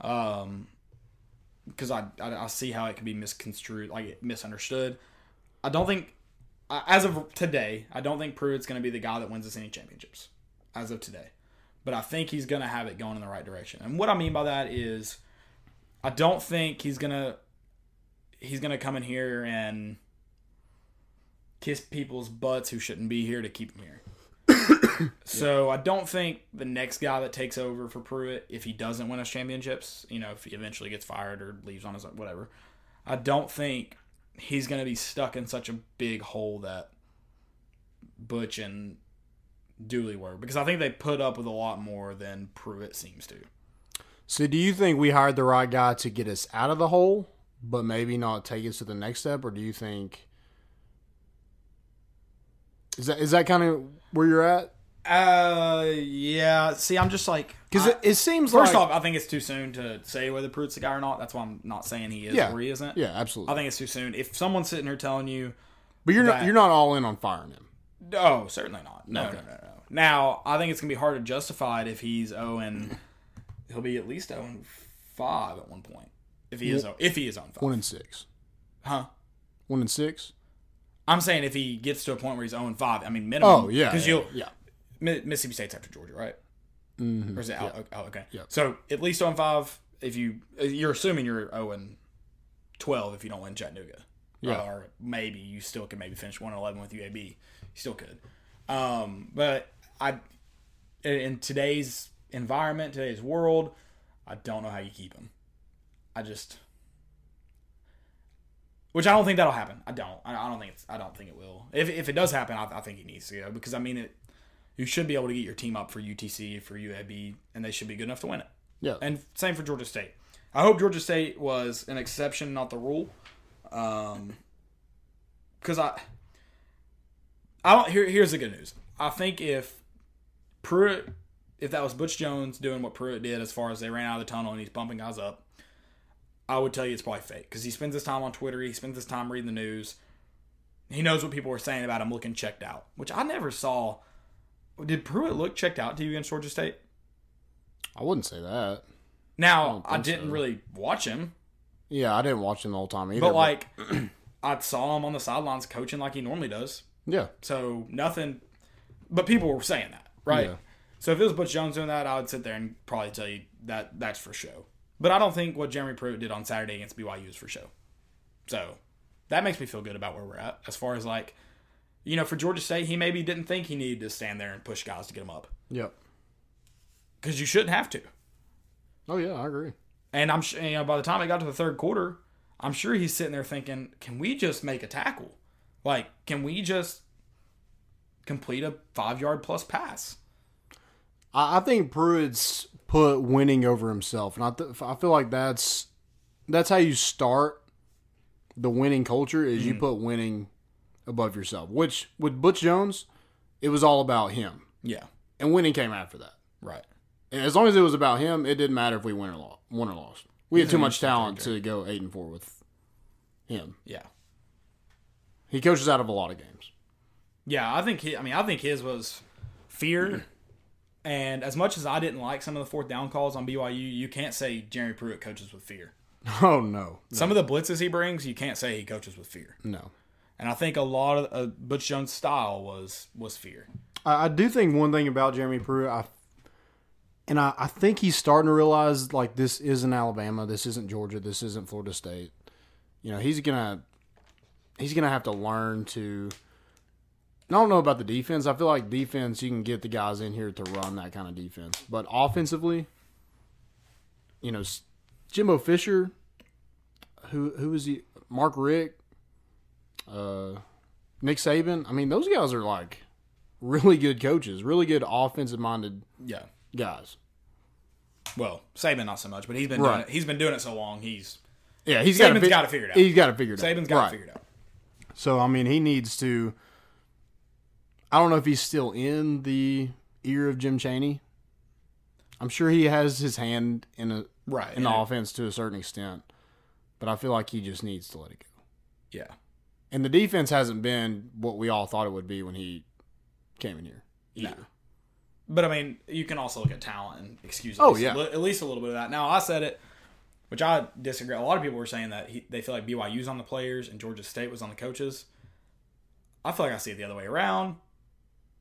um, because I, I I see how it can be misconstrued, like misunderstood. I don't think, as of today, I don't think Pruitt's going to be the guy that wins us any championships, as of today. But I think he's going to have it going in the right direction. And what I mean by that is, I don't think he's gonna he's gonna come in here and kiss people's butts who shouldn't be here to keep him here. So I don't think the next guy that takes over for Pruitt, if he doesn't win us championships, you know, if he eventually gets fired or leaves on his own, whatever, I don't think he's going to be stuck in such a big hole that Butch and Dooley were, because I think they put up with a lot more than Pruitt seems to. So, do you think we hired the right guy to get us out of the hole, but maybe not take us to the next step, or do you think is that is that kind of where you're at? Uh, yeah. See, I'm just like Because it, it seems First like off, I think it's too soon to say whether Pruitt's a guy or not. That's why I'm not saying he is Yeah. or he isn't. yeah, absolutely. I think it's too soon. If someone's sitting here telling you, but you're not that- you're not all in on firing him. oh, certainly not. No, no, no, no. Now, I think it's gonna be hard to justify it if he's 0 and he'll be at least 0 and five at one point. If he is 0, if he is 0 and five, One and six. huh? One and six. I'm saying if he gets to a point where he's 0 and five, I mean minimum. Oh yeah, because yeah, you'll yeah. Mi- Mississippi State's after Georgia, right? Mhm. Or is it out? Oh, okay. So at least 0 and five. If you you're assuming you're 0 and twelve if you don't win Chattanooga. Yeah. Or maybe you still can maybe finish one eleven with UAB. You still could. Um, but I in- today's environment, today's world, I don't know how you keep him. I just which I don't think that'll happen. I don't. I I don't think it's. I don't think it will. If, if it does happen, I, I think he needs to go because I mean it. You should be able to get your team up for UTC for UAB, and they should be good enough to win it. Yeah. And same for Georgia State. I hope Georgia State was an exception, not the rule. Um, because I, I don't. Here, here's the good news. I think if Pruitt, if that was Butch Jones doing what Pruitt did, as far as they ran out of the tunnel and he's bumping guys up, I would tell you it's probably fake because he spends his time on Twitter. He spends his time reading the news. He knows what people are saying about him looking checked out, which I never saw. Did Pruitt look checked out to you against Georgia State? I wouldn't say that. Now don't I, didn't so. really watch him, Yeah, I didn't watch him the whole time either. but like I saw him on the sidelines coaching like he normally does. yeah, So nothing, but people were saying that, right? Yeah. So if it was Butch Jones doing that, I would sit there and probably tell you that that's for show. But I don't think what Jeremy Pruitt did on Saturday against BYU is for show. So that makes me feel good about where we're at as far as like, you know, for Georgia State, he maybe didn't think he needed to stand there and push guys to get him up yep. because you shouldn't have to. Oh yeah, I agree. And I'm sure, you know, by the time it got to the third quarter, I'm sure he's sitting there thinking, can we just make a tackle? Like, can we just complete a five yard plus pass? I, I think Pruitt's put winning over himself, and I th- I feel like that's that's how you start the winning culture is you mm. put winning above yourself. Which with Butch Jones, it was all about him, Yeah, and winning came after that. right. And as long as it was about him, it didn't matter if we win or lost. Won or lost. We had too much talent to go eight and four with him. Yeah. He coaches out of a lot of games. Yeah, I think he, I mean, I think his was fear. And as much as I didn't like some of the fourth down calls on BYU, you can't say Jeremy Pruitt coaches with fear. Oh no, Some of the blitzes he brings, you can't say he coaches with fear. no. And I think a lot of uh, Butch Jones' style was was fear. I, I do think one thing about Jeremy Pruitt, I, and I, I think he's starting to realize like this isn't Alabama, this isn't Georgia, this isn't Florida State. You know, he's gonna he's gonna have to learn to. I don't know about the defense. I feel like defense, you can get the guys in here to run that kind of defense, but offensively, you know, Jimbo Fisher, who who is he? Mark Richt. Uh, Nick Saban. I mean, those guys are like really good coaches, really good offensive minded Yeah. guys. Well, Saban not so much, but he's been Right. doing it. He's been doing it so long. He's Yeah, he's Saban's got got it figured out. He's got to figure it figured out. Saban's got to Right. it figured out. So I mean, he needs to. I don't know if he's still in the ear of Jim Chaney. I'm sure he has his hand in a Right. in the offense to a certain extent, but I feel like he just needs to let it go. Yeah. And the defense hasn't been what we all thought it would be when he came in here. No. either. But I mean, you can also look at talent and excuse. At Oh, least, yeah. at least a little bit of that. Now I said it, which I disagree. A lot of people were saying that he, they feel like BYU's on the players and Georgia State was on the coaches. I feel like I see it the other way around.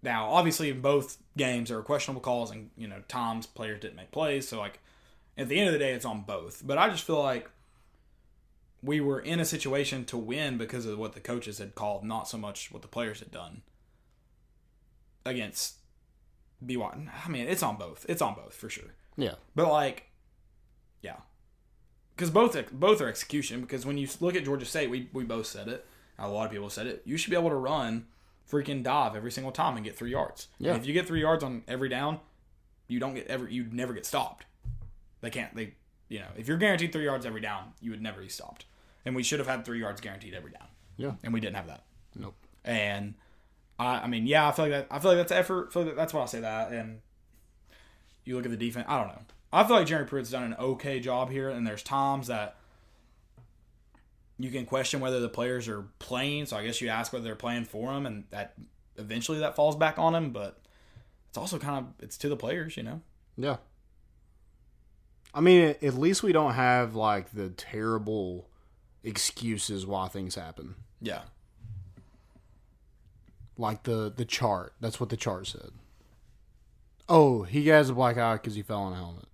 Now, obviously, in both games there were questionable calls, and you know Tom's players didn't make plays. So like, at the end of the day, it's on both. But I just feel like we were in a situation to win because of what the coaches had called, not so much what the players had done against BYU. I mean, it's on both. It's on both for sure. Yeah, But like, yeah, because both both are execution. Because when you look at Georgia State, we we both said it. A lot of people said it. You should be able to run freaking dive every single time and get three yards. Yeah. And if you get three yards on every down, you don't get ever. You never get stopped. They can't. They you know if you're guaranteed three yards every down, you would never be stopped. And we should have had three yards guaranteed every down. yeah, And we didn't have that. nope. And I, I mean, yeah, I feel like that. I feel like that's effort. I feel like that's why I say that. And you look at the defense. I don't know. I feel like Jerry Pruitt's done an okay job here. And there's times that you can question whether the players are playing. So I guess you ask whether they're playing for him, and that eventually that falls back on him. But it's also kind of it's to the players, you know. Yeah. I mean, at least we don't have like the terrible excuses why things happen. Yeah. Like the the chart. That's what the chart said. Oh, he has a black eye because he fell on a helmet.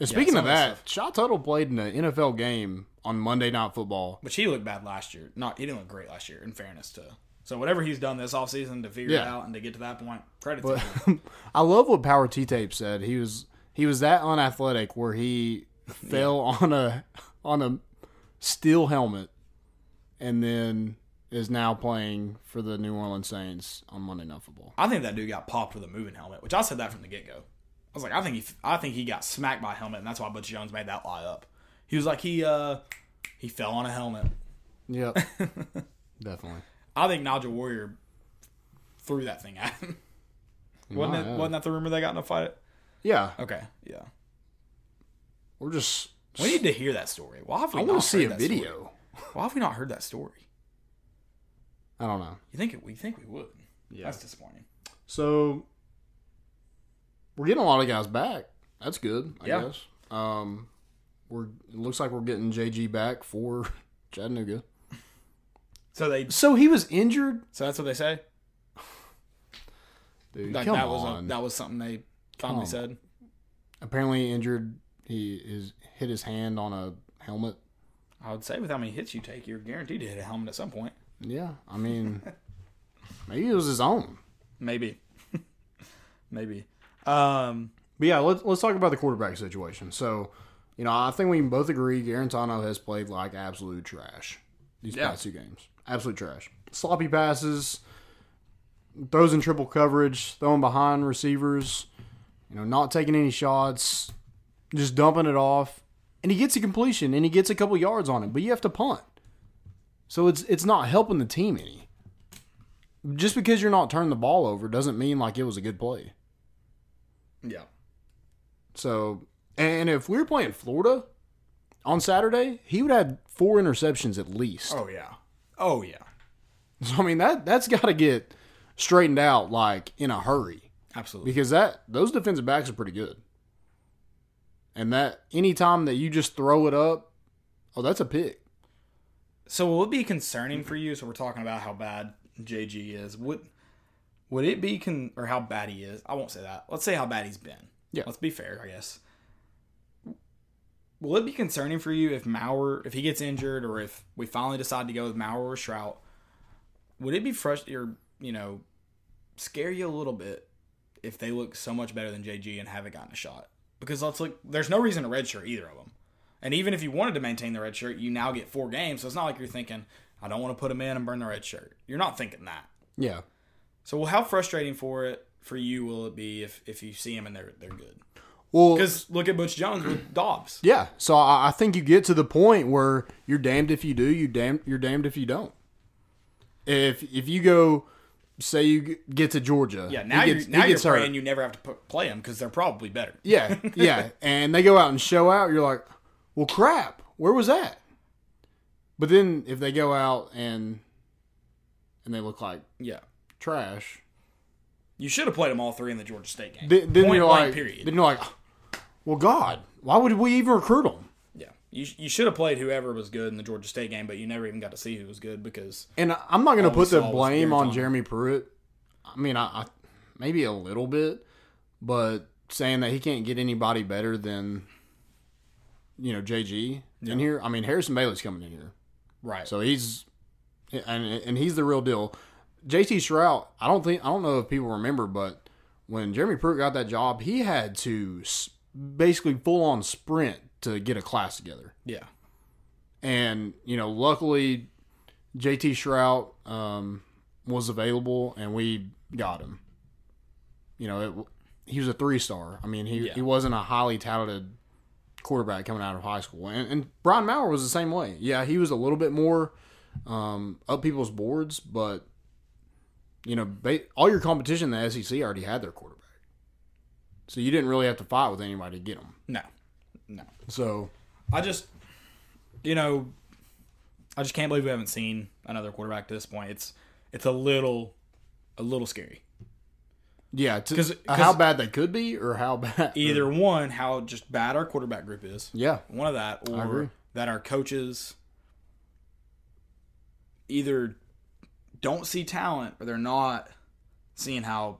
And speaking some of that Shy Tuttle played in an NFL game on Monday Night Football. But he looked bad last year. Not he didn't look great last year. In fairness to. So whatever he's done this offseason to figure it out and to get to that point, credit to him. I love what Power T Tape said. He was he was that unathletic where he fell on a on a steel helmet and then is now playing for the New Orleans Saints on Monday Night Football. I think that dude got popped with a moving helmet, which I said that from the get go. I was like, I think he, I think he got smacked by a helmet, and that's why Butch Jones made that lie up. He was like, he, uh, he fell on a helmet. Yep. Definitely. I think Nigel Warrior threw that thing at him. wasn't it? Wasn't that the rumor they got in a fight? Yeah. Okay, yeah. We're just We need to hear that story. Why have we I want to see a that story? video. Why have we not heard that story? I don't know. You think it, we think we would? Yeah. That's disappointing. So we're getting a lot of guys back. That's good, I Yeah. guess. Um we're it looks like we're getting JG back for Chattanooga. So they, So he was injured? so that's what they say. Dude, Like come that was a, that was something they finally Come. said. Apparently injured. He is hit his hand on a helmet. I would say with how many hits you take, you're guaranteed to hit a helmet at some point. Yeah, I mean, maybe it was his own. Maybe. Maybe. Um, But yeah, let's let's talk about the quarterback situation. So, you know, I think we can both agree Guarantano has played like absolute trash these Yeah. past two games. Absolute trash. Sloppy passes, throws in triple coverage, throwing behind receivers, you know, not taking any shots, just dumping it off. And he gets a completion and he gets a couple yards on it, but you have to punt. So it's it's not helping the team any. Just because you're not turning the ball over doesn't mean like it was a good play. yeah. So, and if we were playing Florida on Saturday, he would have four interceptions at least. Oh yeah. Oh yeah. So I mean that that's got to get straightened out like in a hurry Absolutely. because that those defensive backs are pretty good. And that anytime that you just throw it up, oh, that's a pick. So will it be concerning for you? So we're talking about how bad JG is. Would would it be con or how bad he is? I won't say that. Let's say how bad he's been. Yeah. Let's be fair, I guess. Will it be concerning for you if Maurer, if he gets injured, or if we finally decide to go with Maurer or Shrout? Would it be frustrating, or you know, scare you a little bit if they look so much better than JG and haven't gotten a shot? Because let's look, there's no reason to redshirt either of them. And even if you wanted to maintain the red shirt, you now get four games. So it's not like you're thinking, I don't want to put him in and burn the red shirt. You're not thinking that. Yeah. So, well, how frustrating for it for you will it be if if you see him and they're they're good? Well, Because look at Butch Jones with Dobbs. yeah. So I, I think you get to the point where you're damned if you do, you damn, you're damned if you don't. If if you go, say you get to Georgia, Yeah, now gets- you're now you're gets hurt. you never have to put, play them because they're probably better. Yeah, yeah. and they go out and show out, you're like, well, crap, where was that? But then if they go out and and they look like Yeah, trash, you should have played them all three in the Georgia State game. then, then Point you're like, period. then you're like, well, God, why would we even recruit them? Yeah, you you should have played whoever was good in the Georgia State game, but you never even got to see who was good because And I'm not going to put the blame on Jeremy Pruitt. I mean, I, I maybe a little bit, but saying that he can't get anybody better than you know JG in here. I mean, Harrison Bailey's coming in here. right. So he's and and he's the real deal. JT Shrout, I don't think I don't know if people remember, but when Jeremy Pruitt got that job, he had to basically full on sprint to get a class together. yeah, And you know, luckily JT Shrout um, was available, and we got him. You know, it, he was a three star. I mean, he Yeah. he wasn't a highly talented quarterback coming out of high school, and, and Brian Maurer was the same way. Yeah, he was a little bit more um, up people's boards, but you know, ba- all your competition in the SEC already had their quarterback, so you didn't really have to fight with anybody to get them. No. So I just, you know, I just can't believe we haven't seen another quarterback to this point. It's it's a little, a little scary. yeah, to, 'Cause- uh, how bad they could be, or how bad Either one, how just bad our quarterback group is. Yeah, One of that, or that our coaches either don't see talent or they're not seeing how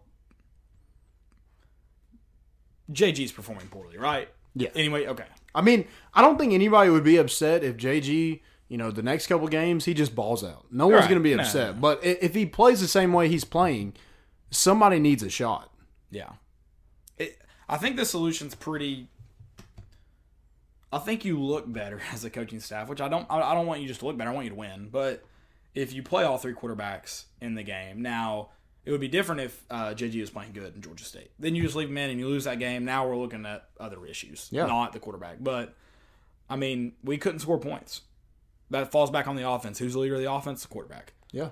JG's performing poorly, right? Yeah. Anyway, okay. I mean, I don't think anybody would be upset if JG, you know, the next couple games he just balls out. No one's Right. going to be upset. no. But if he plays the same way he's playing, somebody needs a shot. Yeah. It, I think the solution's pretty. I think you look better as a coaching staff, which I don't. I I don't want you just to look better. I want you to win. But if you play all three quarterbacks in the game, now it would be different if uh, JG was playing good in Georgia State. Then you just leave him in and you lose that game. Now we're looking at other issues, Yeah. not the quarterback. But I mean, we couldn't score points. That falls back on the offense. Who's the leader of the offense? The quarterback Yeah.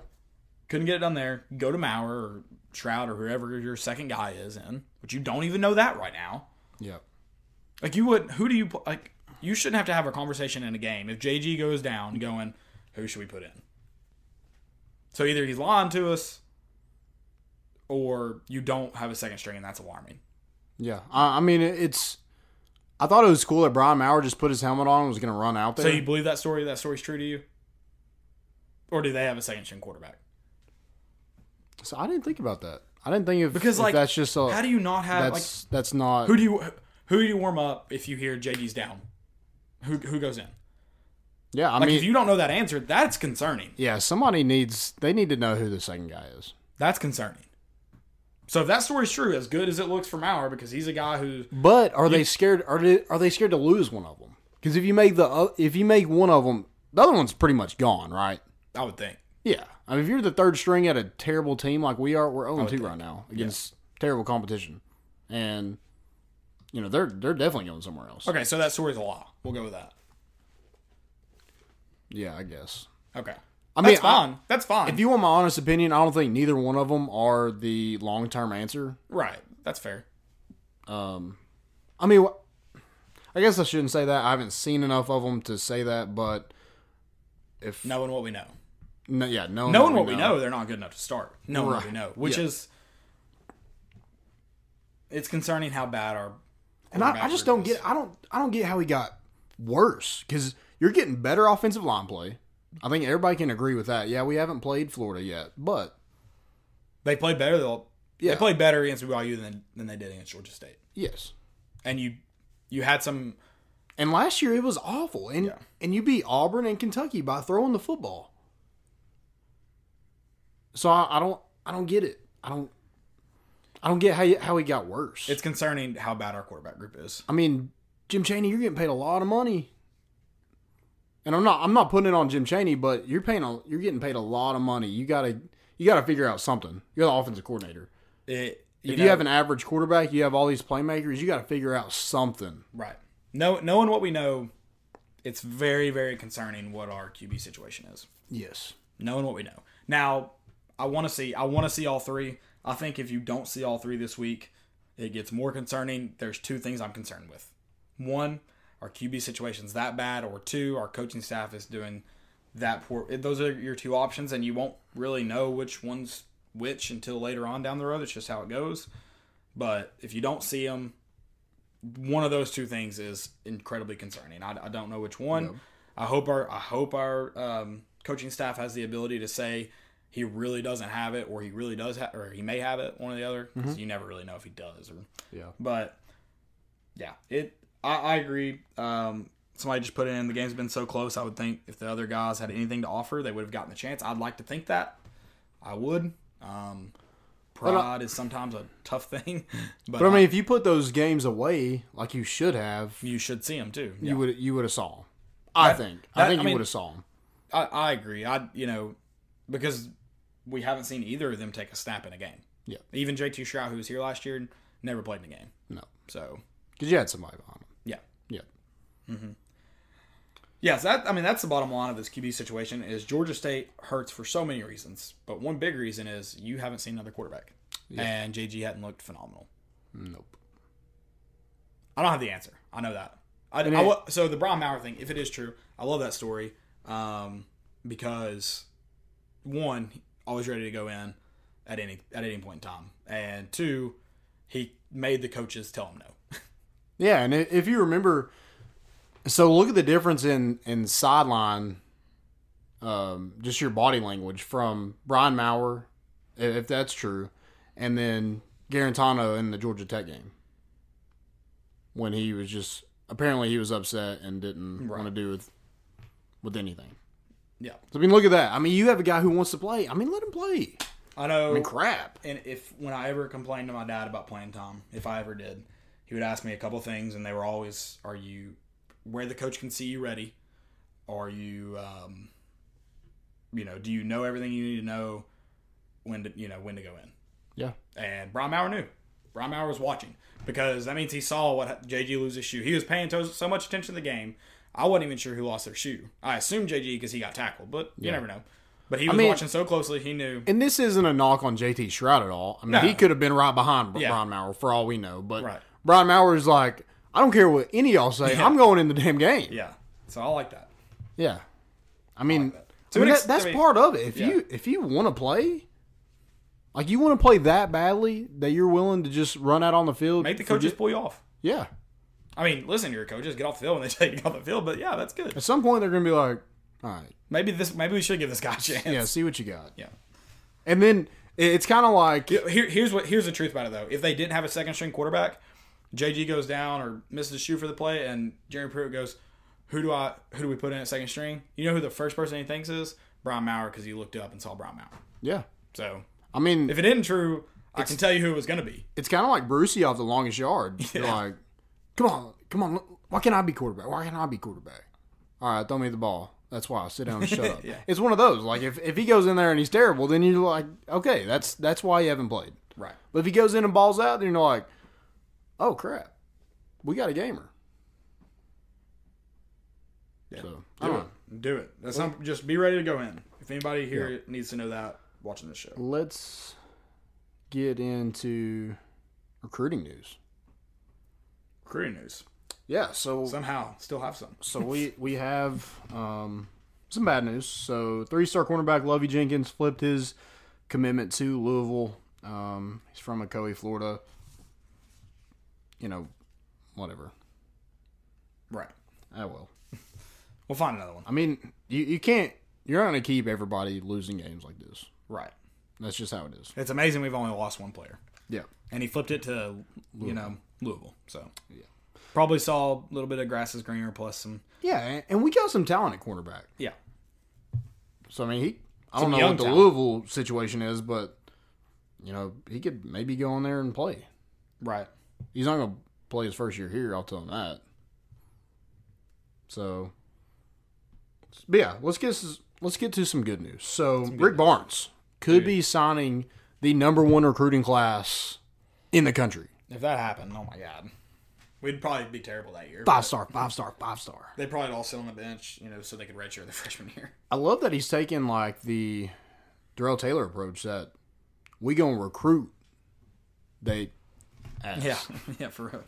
couldn't get it done there. Go to Maurer or Shrout or whoever your second guy is in, but you don't even know that right now. Yeah. Like you would, who do you? Like you shouldn't have to have a conversation in a game if JG goes down, going, who should we put in? So either he's lying to us, or you don't have a second string, and that's alarming. Yeah. I, I mean, it's. I thought it was cool that Brian Maurer just put his helmet on and was going to run out there. So you believe that story? That story's true to you, or do they have a second string quarterback? So I didn't think about that. I didn't think of Because if like, that's just a. how do you not have like that's that's not. Who do you who do you warm up if you hear JG's down? Who who goes in? yeah. I Like mean, if you don't know that answer, that's concerning. yeah. Somebody needs. They need to know who the second guy is. That's concerning. So if that story's true, as good as it looks for Maurer, because he's a guy who But are they scared? Are they are they scared to lose one of them? Because if you make the o- if you make one of them, the other one's pretty much gone, right? I would think. Yeah. I mean, if you're the third string at a terrible team like we are, we're 0 2 right now against terrible competition, and you know they're they're definitely going somewhere else. Okay, so that story's a lie. We'll go with that. Yeah, I guess. Okay. I mean, That's fine. That's fine. If you want my honest opinion, I don't think neither one of them are the long term answer. right. That's fair. Um, I mean, I guess I shouldn't say that. I haven't seen enough of them to say that, but if Knowing what we know. no, yeah, knowing, Knowing what we know, they're not good enough to start. Knowing what we know. Which Yeah. is it's concerning how bad our And I, I just don't is. get I don't I don't get how he got worse because you're getting better offensive line play. I think everybody can agree with that. Yeah, we haven't played Florida yet, but They played better though. Yeah. They played better against BYU than than they did against Georgia State. yes. And you you had some And last year it was awful, and Yeah. and you beat Auburn and Kentucky by throwing the football. So I, I don't I don't get it. I don't I don't get how you, how he got worse. it's concerning how bad our quarterback group is. I mean, Jim Chaney, you're getting paid a lot of money, and I'm not I'm not putting it on Jim Chaney, but you're paying a, you're getting paid a lot of money. You gotta you gotta figure out something. You're the offensive coordinator. It, If know, you have an average quarterback, you have all these playmakers. You got to figure out something. right, know, knowing what we know, it's very very concerning what our QB situation is. Yes. knowing what we know. Now, I want to see. I want to see all three. I think if you don't see all three this week, it gets more concerning. There's two things I'm concerned with. One, our QB situation's that bad, or two, our coaching staff is doing that poor. Those are your two options, and you won't really know which one's which until later on down the road. It's just how it goes. But if you don't see them, one of those two things is incredibly concerning. I, I don't know which one. I hope our I hope our um, coaching staff has the ability to say he really doesn't have it, or he really does, ha- or he may have it, one or the other. 'cause you never really know if he does. Or, Yeah. but yeah, it. I, I agree. Um, somebody just put in the game's been so close. I would think if the other guys had anything to offer, they would have gotten the chance. I'd like to think that. I would. Um, pride is sometimes a tough thing, but, But I mean, if you put those games away like you should have, you should see them too. Yeah. you would you would have saw 'em. I That- think. that- I think I you mean- would have saw them. I, I agree. I you know because we haven't seen either of them take a snap in a game. Yeah. Even JT Shrout, who was here last year, never played in a game. No, So because you had somebody behind them. Yeah, Yeah. yes. That I mean that's the bottom line of this QB situation is Georgia State hurts for so many reasons, but one big reason is you haven't seen another quarterback, and JG hadn't looked phenomenal. Nope. I don't have the answer. I know that. I, I it- wa- so the Brian Maurer thing, if it is true, I love that story um, because one, always ready to go in at any at any point in time, and two, he made the coaches tell him no. Yeah, and if you remember, so look at the difference in in sideline, um, just your body language from Brian Maurer, if that's true, and then Guarantano in the Georgia Tech game when he was just apparently he was upset and didn't want to do with with anything. yeah, So I mean, look at that. I mean, you have a guy who wants to play. I mean, let him play. I know. I mean, crap. and if when I ever complained to my dad about playing Tom, if I ever did, he would ask me a couple things, and they were always, "Are you where the coach can see you ready? Are you, um, you know, do you know everything you need to know when to, you know, when to go in?" Yeah. And Brian Maurer knew. Brian Maurer was watching because that means he saw what JG lose his shoe. He was paying to- so much attention to the game. I wasn't even sure who lost their shoe. I assumed JG because he got tackled, but you never know. But he was mean- watching so closely, he knew. And this isn't a knock on JT Shrout at all. I mean, No. he could have been right behind Yeah. Brian Maurer for all we know. But Right. Brian Maurer is like, I don't care what any of y'all say. I'm going in the damn game. Yeah, so I like that. Yeah. I mean, that. I mean that, ex- that's I mean- part of it. If Yeah. you if you want to play, like you want to play that badly that you're willing to just run out on the field, Make the coaches pull you off. Yeah. I mean, listen, your coaches get off the field when they tell you to get off the field, but yeah, that's good. At some point, they're gonna be like, all right, Maybe this, maybe we should give this guy a chance. yeah, see what you got. Yeah. And then it's kind of like, Here, here's what here's the truth about it though. If they didn't have a second string quarterback, JG goes down or misses a shoe for the play, and Jeremy Pruitt goes, "Who do I? Who do we put in at second string?" You know who the first person he thinks is Brian Maurer because he looked up and saw Brian Maurer. yeah. So I mean, if it isn't true, I can tell you who it was going to be. it's kind of like Brucey off the longest yard. You're like, come on, come on. Why can't I be quarterback? Why can't I be quarterback? All right, throw me the ball. That's why I sit down and shut up. Yeah. It's one of those. Like if, if he goes in there and he's terrible, then you're like, okay, that's that's why you haven't played. Right. But if he goes in and balls out, then you're like, oh crap, we got a gamer. Yeah. So Do it. Do it. That's not, just be ready to go in. If anybody here needs to know that, watching this show. Let's get into recruiting news. Recruiting news. Yeah. So Somehow, still have some. So we we have um, some bad news. So three star cornerback Lovey Jenkins flipped his commitment to Louisville. Um, he's from Ocoee, Florida. You know, whatever. Right. I will. We'll find another one. I mean, you, you can't. You're not going to keep everybody losing games like this. Right. That's just how it is. It's amazing we've only lost one player. Yeah. And he flipped it to, you know, Louisville. So, Yeah. probably saw a little bit of grass is greener plus some, Yeah, and, we got some talent at cornerback. yeah. So I mean, he. I Some don't know what the talent. Louisville situation is, but you know, he could maybe go in there and play. Right. He's not going to play his first year here. I'll tell him that. So But yeah, let's get let's get to some good news. So Rick Barnes could be signing the number one recruiting class in the country. If that happened, oh my god, we'd probably be terrible that year. Five star, five star, five star. They'd probably all sit on the bench, you know, so they could redshirt the freshman year. I love that he's taking like the Darrell Taylor approach that we gonna recruit. They, ask. Yeah, yeah, for real.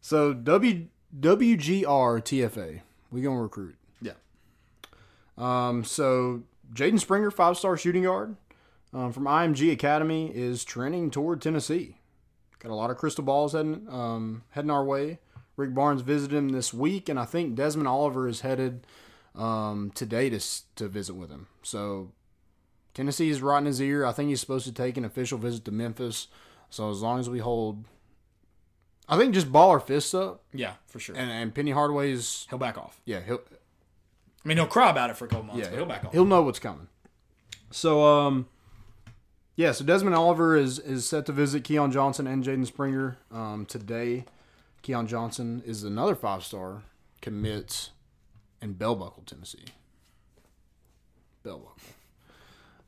So W WGR TFA, we gonna recruit. Yeah, Um, so Jaden Springer, five star shooting guard um, from IMG Academy, is trending toward Tennessee. Got a lot of crystal balls heading um, heading our way. Rick Barnes visited him this week, and I think Desmond Oliver is headed um, today to to visit with him. So Tennessee is right in his ear. I think he's supposed to take an official visit to Memphis. So as long as we hold, I think just ball our fists up, yeah, for sure. and, and Penny Hardaway's he'll back off. yeah he'll I mean, he'll cry about it for a couple months, Yeah. but he'll back off. He'll know what's coming. So, um, yeah. So Desmond Oliver is is set to visit Keon Johnson and Jaden Springer um, today. Keon Johnson is another five star commit in Bell Buckle, Tennessee. Bell Buckle.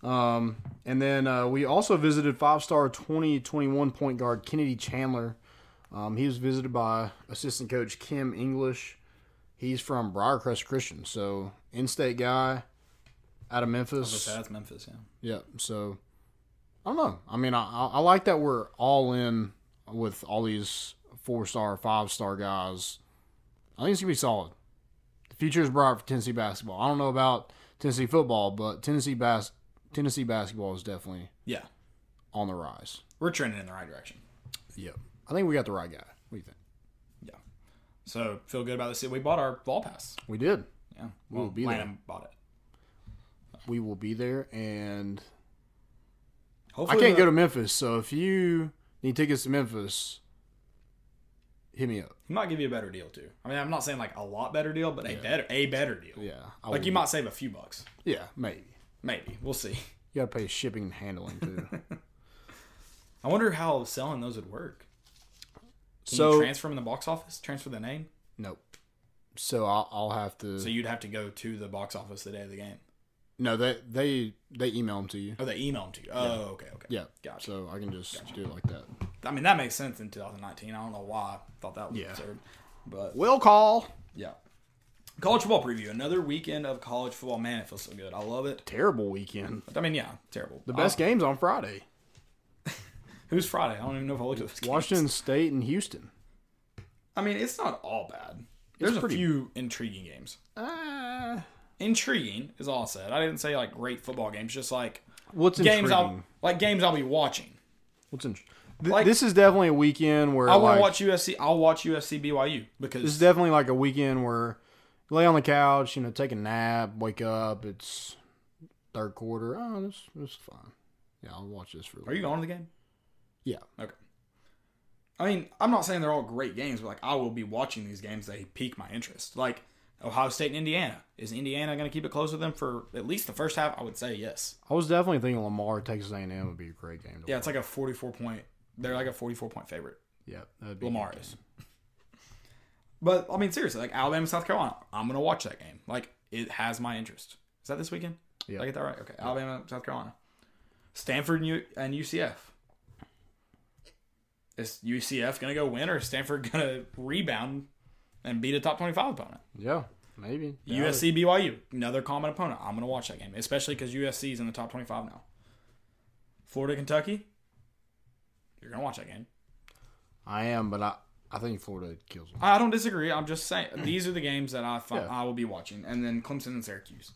Um, and then uh, we also visited five star 2021 point guard Kennedy Chandler. Um, he was visited by assistant coach Kim English. He's from Briarcrest Christian, so in-state guy out of Memphis. So that's Memphis, yeah. Yeah, so I don't know. I mean, I, I I like that we're all in with all these four-star, five-star guys. I think it's gonna be solid. The future is bright for Tennessee basketball. I don't know about Tennessee football, but Tennessee bas- Tennessee basketball is definitely Yeah, on the rise. we're trending in the right direction. Yep, I think we got the right guy. What do you think? Yeah. So feel good about this. We bought our ball pass. We did. Yeah, We'll well, be Lanham bought it. We will be there, and Hopefully I can't the- go to Memphis. So if you need tickets to Memphis, hit me up. He might give you a better deal too. I mean, I'm not saying like a lot better deal, but a better a better deal. Yeah, I Like will you might save a few bucks, Yeah, maybe. Maybe. We'll see. You got to pay shipping and handling too. I wonder how selling those would work. Can so you transfer them in the box office? Transfer the name, nope. So I'll, I'll have to. so you'd have to go to the box office the day of the game. no, they they they email them to you. Oh, they email them to you. Oh, okay, okay. Yeah, Gotcha. So I can just do it like that. I mean, that makes sense in 2019. I don't know why I thought that was Yeah. absurd, but Will call. yeah. College football preview. Another weekend of college football. Man, it feels so good. I love it. Terrible weekend. I mean, yeah, terrible. The best games on Friday. Who's Friday? I don't even know if I looked at this. Washington State and Houston. I mean, it's not all bad. There's a few intriguing games. Uh, Intriguing is all I said. I didn't say like great football games. Just like what's games I'll like games I'll be watching. What's in, th- Like- this is definitely a weekend where I want like, watch USC. I'll watch USC BYU because This is definitely like a weekend where lay on the couch, you know, take a nap, wake up. It's third quarter. Oh, this this is fine. Yeah, I'll watch this for. a Are you going to the game? Yeah. Okay. I mean, I'm not saying they're all great games, but like I will be watching these games. They pique my interest. Like Ohio State and Indiana. Is Indiana going to keep it close with them for at least the first half? I would say yes. I was definitely thinking Lamar Texas A&M would be a great game. To Yeah, it's like a 44 point. They're like a 44 point favorite. yeah, that'd be a Lamar is. But I mean, seriously, like Alabama, South Carolina, I'm gonna watch that game. Like it has my interest. Is that this weekend? Yeah. Did I get that right? Okay, Alabama, South Carolina, Stanford, and, U- and UCF. Is UCF gonna go win, or is Stanford gonna rebound and beat a top 25 opponent? Yeah, maybe USC, BYU, another common opponent. I'm gonna watch that game, especially because USC is in the top 25 now. Florida, Kentucky, you're gonna watch that game. I am, but I I think Florida kills them. I don't disagree. I'm just saying these are the games that I find Yeah. I will be watching, and then Clemson and Syracuse.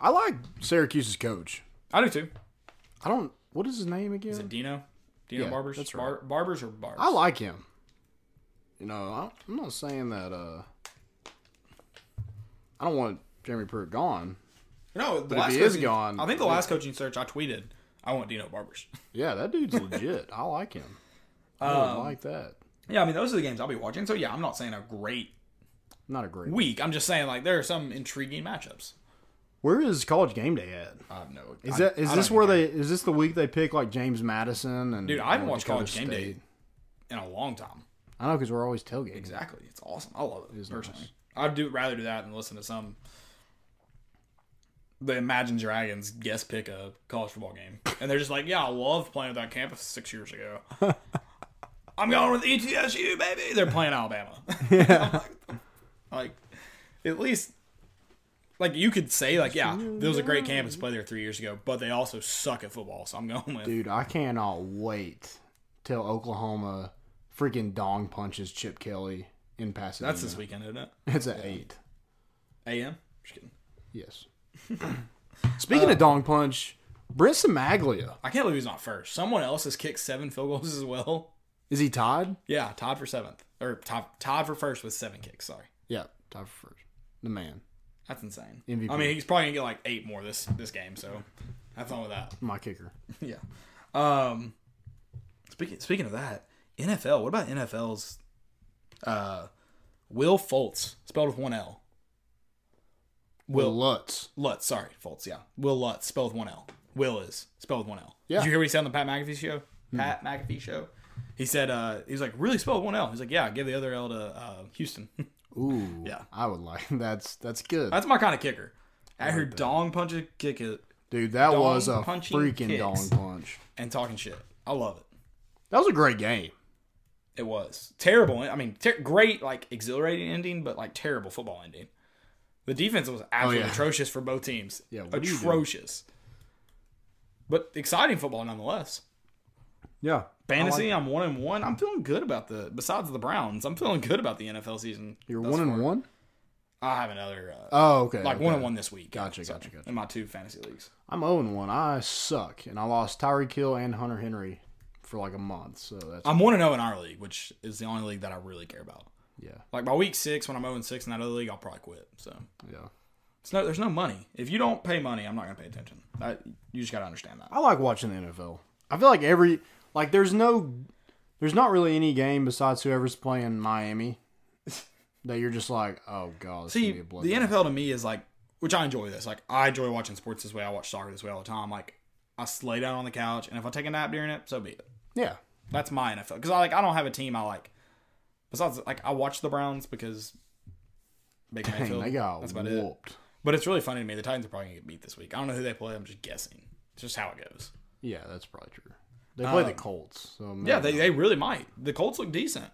I like Syracuse's coach. I do too. I don't. What is his name again? Is it Dino? Dino Yeah, Barbers? that's Bar- Barbers or Barbs? I like him. You know, I'm not saying that. uh I don't want Jeremy Pruitt gone. no, the if last he is gone, I think the last coaching search I tweeted, I want Dino Barbers. Yeah, that dude's legit. I like him. I Um, would like that. yeah, I mean those are the games I'll be watching. So yeah, I'm not saying a great Not a great. week. I'm just saying like there are some intriguing matchups. Where is College Game Day at? I have no. Is I- that is I this where they is this the week they pick like James Madison and Dude, I haven't watched College Game Day State? in a long time. I know because we're always tailgating. Exactly, it's awesome. I love it personally. I'd do rather do that than listen to some the Imagine Dragons guest pick a college football game, and they're just like, "Yeah, I love playing at that campus six years ago. I'm going with ETSU, baby." They're playing Alabama. Yeah. like, at least, like you could say, like, yeah, there was a great campus play there three years ago, but they also suck at football. So I'm going with Dude, I cannot wait till Oklahoma freaking dong punches Chip Kelly in Pasadena. that's this weekend, isn't it? It's at eight. A.M. Just kidding. Yes. Speaking of uh, dong punch, Brent Cimaglia. I can't believe he's not first. Someone else has kicked seven field goals as well. Is he Todd? Yeah, Todd for seventh or Todd tied for first with seven kicks. Sorry, Yeah, Todd for first. The man. that's insane. MVP. I mean, he's probably gonna get like eight more this this game. So have fun with that. My kicker. yeah. Um. Speaking speaking of that, NFL. What about NFL's? Uh, Will Fultz spelled with one L. Will Will Lutz. Lutz. Sorry, Fultz. Yeah, Will Lutz spelled with one L. Will is spelled with one L. Yeah. Did you hear what he said on the Pat McAfee show? Pat McAfee show. He said uh, he was like really spelled one L. He's like, yeah, give the other L to uh, Houston. Ooh. Yeah. I would like that's that's good. That's my kind of kicker. I heard dong punch a kick it Dude, that was a freaking dong punch. and talking shit. I love it. That was a great game. It was terrible. I mean, ter- great like exhilarating ending, but like terrible football ending. The defense was absolutely yeah. atrocious for both teams. Yeah, what do you do? atrocious. But exciting football nonetheless. Yeah. Fantasy, I'm one and one. I'm feeling good about the. Besides the Browns, I'm feeling good about the NFL season. You're one and far. one? I have another uh, Oh, okay. like okay. one and one this week. Gotcha, So, gotcha, gotcha. In my two fantasy leagues. I'm 0 and 1. I suck. And I lost Tyreek Hill and Hunter Henry for like a month. So that's I'm one and zero in our league, which is the only league that I really care about. yeah. Like by week six, when I'm 0 and six in that other league, I'll probably quit. So Yeah. it's no, there's no money. If you don't pay money, I'm not gonna pay attention. I, you just gotta understand that. I like watching the NFL. I feel like every like there's no there's not really any game besides whoever's playing Miami that you're just like, oh god, this See, be a the. NFL to me is like, which I enjoy this. Like I enjoy watching sports this way. I watch soccer this way all the time. Like I lay down on the couch, and if I take a nap during it, so be it. Yeah. That's my NFL because I like I don't have a team I like. Besides, like I watch the Browns because Baker Dang, Mayfield. they got That's about it. But it's really funny to me. The Titans are probably gonna get beat this week. I don't know who they play. I'm just guessing. It's just how it goes. Yeah, that's probably true. They play the Um, Colts. So Yeah, they, they really might. The Colts look decent.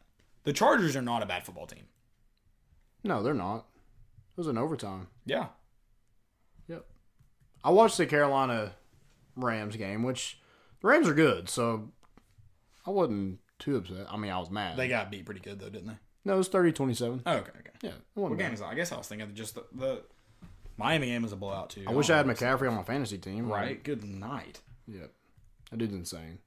The Chargers are not a bad football team. No, they're not. It was an overtime. Yeah. Yep. I watched the Carolina Rams game, which the Rams are good, so I wasn't too upset. I mean, I was mad. They got beat pretty good though, didn't they? no, it was 30-27. Oh, okay, okay. Yeah, What game is that? I guess I was thinking just the, the Miami game was a blowout too. I wish I had McCaffrey on my fantasy team. Right. Good night. Yep. That dude's insane.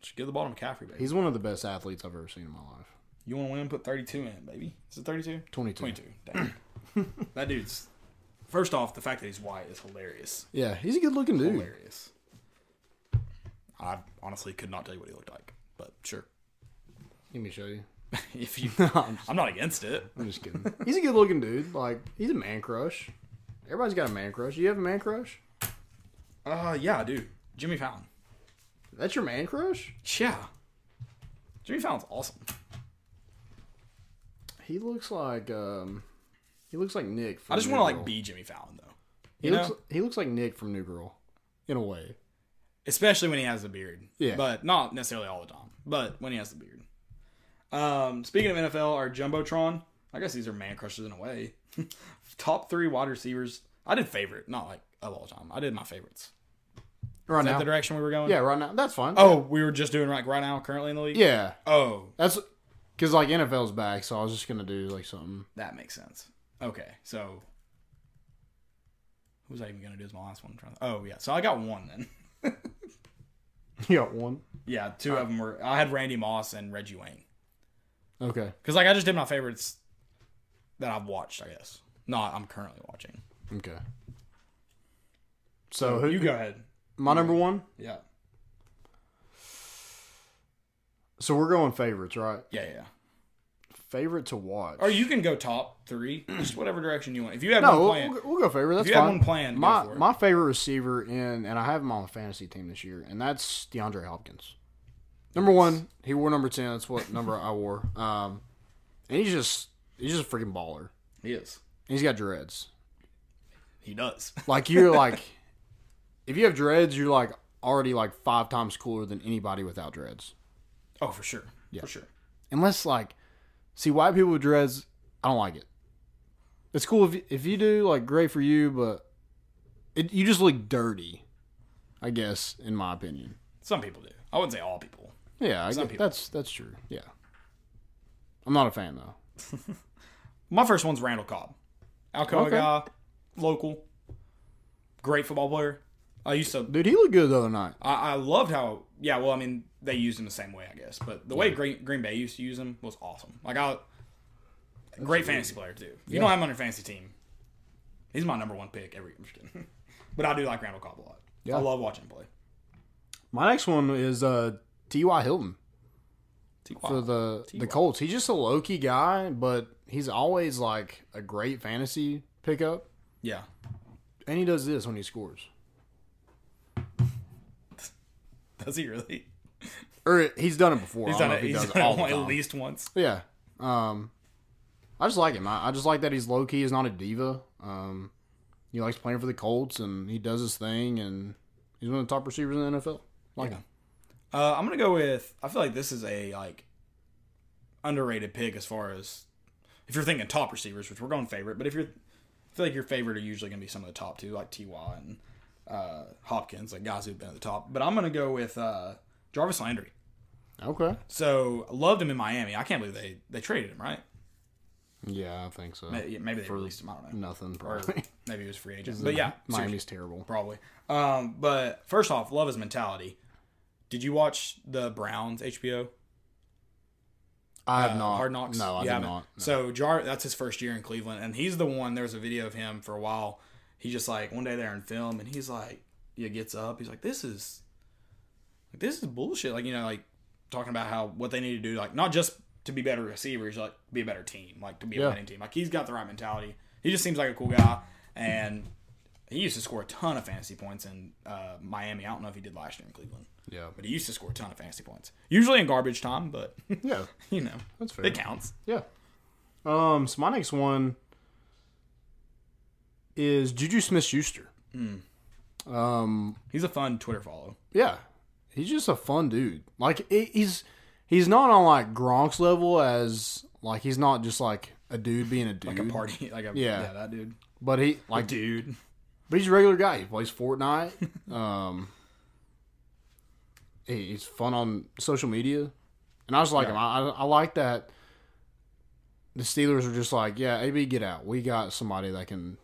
Just give the ball to McCaffrey, baby. He's one of the best athletes I've ever seen in my life. You want to win? Put 32 in, baby. Is it 32? 22. 22. Damn. that dude's. First off, the fact that he's white is hilarious. Yeah, he's a good looking dude. Hilarious. I honestly could not tell you what he looked like, but sure. Let me show you. if you, I'm I'm not against it. I'm just kidding. he's a good looking dude. Like, he's a man crush. Everybody's got a man crush. You have a man crush? Uh, yeah, I do. Jimmy Fallon. That's your man crush? Yeah. Jimmy Fallon's awesome. He looks like um he looks like Nick from I just want to like be Jimmy Fallon though. He You looks know, he looks like Nick from New Girl, in a way. especially when he has the beard. Yeah. but not necessarily all the time. But when he has the beard. Um, speaking of NFL, our jumbotron. I guess these are man crushes in a way. Top three wide receivers. I did favorite, not like of all time. I did my favorites. Right Is that now, the direction we were going? yeah, right now that's fine. Oh, we were just doing like right now, currently in the league. yeah, Oh, that's because like NFL's back, so I was just gonna do like something. that makes sense. Okay, so who was I even gonna do as my last one? I'm trying to- Oh yeah, so I got one then. You got one. Yeah, two of them were. I had Randy Moss and Reggie Wayne Okay, because like I just did my favorites that I've watched. I guess not. I'm currently watching. okay. So who you go ahead. My number one. Yeah, So we're going favorites, right? yeah, yeah. Favorite to watch. Or you can go top three, just whatever direction you want. If you have No, one plan, we'll, we'll go favorite. That's if you fine. have one plan, my my favorite receiver in, and I have him on the fantasy team this year, and that's DeAndre Hopkins. Number one, he wore number ten. That's what number I wore. Um, and he's just he's just a freaking baller. He is. And he's got dreads. He does. Like you're like, if you have dreads, you're like already like five times cooler than anybody without dreads. oh, for sure. Yeah. For sure. Unless like, see white people with dreads, I don't like it. It's cool if if you do like great for you, but it you just look dirty. I guess, in my opinion. Some people do. I wouldn't say all people. Yeah, I Some get, people. that's that's true. Yeah, I'm not a fan though. My first one's Randall Cobb. Alcoa Okay. guy, local, great football player. I used to. Dude, he looked good the other night. I, I loved how. Yeah, well, I mean, they used him the same way, I guess. But the way Green, Green Bay used to use him was awesome. Like I, great fantasy player too. If you don't have him on your fantasy team, he's my number one pick every. I'm just kidding. but I do like Randall Cobb a lot. Yeah. I love watching him play. My next one is uh, T.Y. Hilton T.Y. for the T.Y. the Colts. He's just a low key guy, but he's always like a great fantasy pickup. yeah, And he does this when he scores. does he really? Or he's done it before. He's done it. he He's does done it all it the at least once. Yeah. Um, I just like him. I, I just like that he's low key. He's not a diva. Um, he likes playing for the Colts and he does his thing and he's one of the top receivers in the NFL. Like him. Uh, I'm gonna go with. I feel like this is a like underrated pick as far as if you're thinking top receivers, which we're going favorite. But if you're, I feel like your favorite are usually gonna be some of the top two, like Ty and uh, Hopkins, like guys who've been at the top. But I'm gonna go with uh, Jarvis Landry. Okay. So loved him in Miami. I can't believe they they traded him, right? Yeah, I think so. Maybe, maybe they released him. I don't know. Nothing Or probably. maybe he was free agent. But yeah. Miami's terrible. probably. Um, but first off, love his mentality. Did you watch the Browns HBO? I have uh, not. Hard Knocks. No, I haven't? not. No. So Jar, that's his first year in Cleveland, and he's the one. There was a video of him for a while. He just like one day there in film, and he's like, he gets up. He's like, this is, like, this is bullshit. Like you know, like talking about how what they need to do, like not just to be better receivers, like be a better team, like to be a Yeah. winning team. Like he's got the right mentality. He just seems like a cool guy, and he used to score a ton of fantasy points in uh, Miami. I don't know if he did last year in Cleveland, yeah. but he used to score a ton of fantasy points. Usually in garbage time, but Yeah, you know, that's fair. it counts. Yeah. Um. So my next one is Juju Smith Schuster. Um. He's a fun Twitter follow. Yeah, he's just a fun dude. Like he's he's not on like Gronk's level as like he's not just like a dude being a dude. like a party, like a Yeah. yeah, that dude, But he like dude. But he's a regular guy. He plays Fortnite. um, he's fun on social media, and I just like him. I, I I like that. The Steelers are just like, yeah, AB, get out. We got somebody that can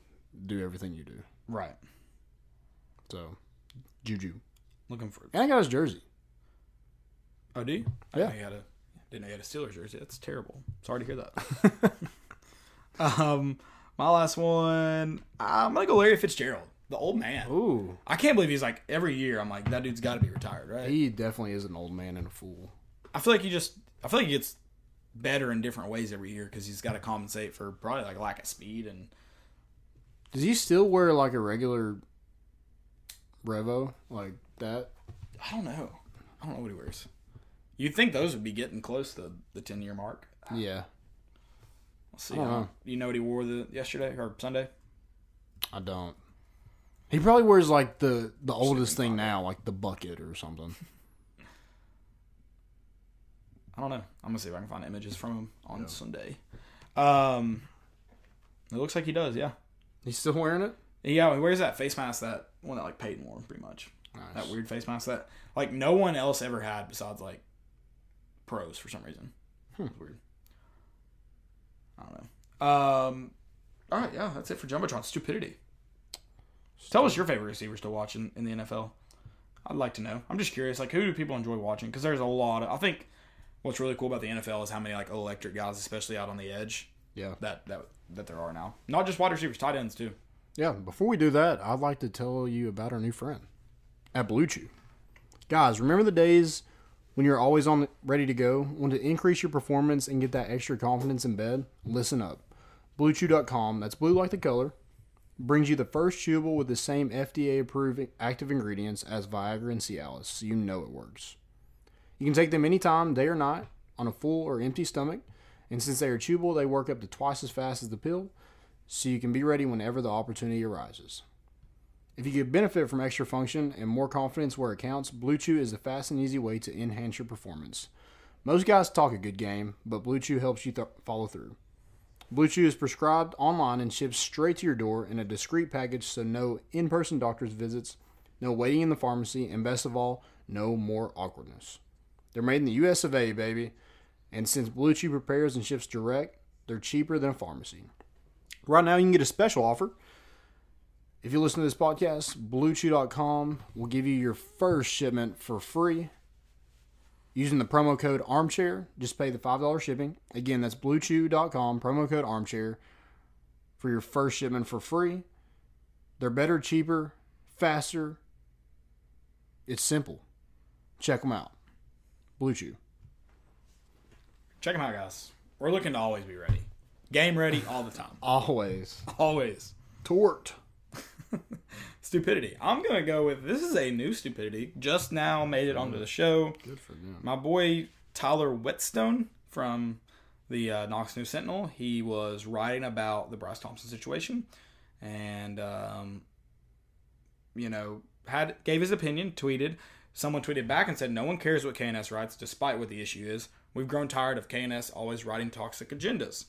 do everything you do. Right, So, Juju, looking for. and I got his jersey. Oh, do you? I Yeah. didn't know you had a didn't know you had a Steelers jersey. That's terrible. Sorry to hear that. um, my last one. I'm gonna go Larry Fitzgerald, the old man. Ooh, I can't believe he's like every year. I'm like that dude's got to be retired, right? he definitely is an old man and a fool. I feel like he just. I feel like he gets better in different ways every year because he's got to compensate for probably like lack of speed and Does he still wear like a regular Revo like that? I don't know. I don't know what he wears. You'd think those would be getting close to the ten year mark. Yeah, Let's see. I don't know. You know what he wore the yesterday or Sunday? I don't. He probably wears like the the oldest thing now, like the bucket or something. I don't know. I'm gonna see if I can find images from him on Sunday. Um, it looks like he does. Yeah, He's still wearing it. yeah. He wears that face mask that one that like Peyton wore, pretty much. That weird face mask that like no one else ever had besides like pros for some reason. Hmm. It's weird. I don't know. Um, all right, yeah, that's it for jumbotron stupidity. Tell us your favorite receivers to watch in, in the NFL. I'd like to know. I'm just curious, like who do people enjoy watching? Because there's a lot. Of, I think what's really cool about the NFL is how many like electric guys, especially out on the edge, Yeah. that that that there are now. Not just wide receivers, tight ends too. Yeah. Before we do that, I'd like to tell you about our new friend at Blue Chew. Guys, remember the days when you're always on ready to go? Want to increase your performance and get that extra confidence in bed? Listen up. BlueChew.com, that's blue like the color, brings you the first chewable with the same FDA approved active ingredients as Viagra and Cialis, so you know it works. You can take them anytime, day or night, on a full or empty stomach, And since they are chewable, they work up to twice as fast as the pill, so you can be ready whenever the opportunity arises. If you could benefit from extra function and more confidence where it counts, Blue Chew is the fast and easy way to enhance your performance. Most guys talk a good game, but Blue Chew helps you th- follow through. Blue Chew is prescribed online and shipped straight to your door in a discreet package, so no in person doctor's visits, no waiting in the pharmacy, and best of all, no more awkwardness. They're made in the US of A, baby. And since Blue Chew prepares and ships direct, they're cheaper than a pharmacy. Right now, you can get a special offer. If you listen to this podcast, BlueChew.com will give you your first shipment for free using the promo code armchair. Just pay the $5 shipping. Again, that's BlueChew.com, promo code armchair for your first shipment for free. They're better, cheaper, faster. It's simple. Check them out. Blue Chew. Check them out, guys. We're looking to always be ready. Game ready all the time. Always. Always. Tort. Stupidity. I'm going to go with this is a new stupidity. Just now made it onto the show. Good for them. My boy Tyler Whetstone from the uh, Knox News Sentinel. He was writing about the Bryce Thompson situation, and um, you know had gave his opinion. Tweeted. Someone tweeted back and said, "No one cares what KNS writes, despite what the issue is. We've grown tired of KNS always writing toxic agendas."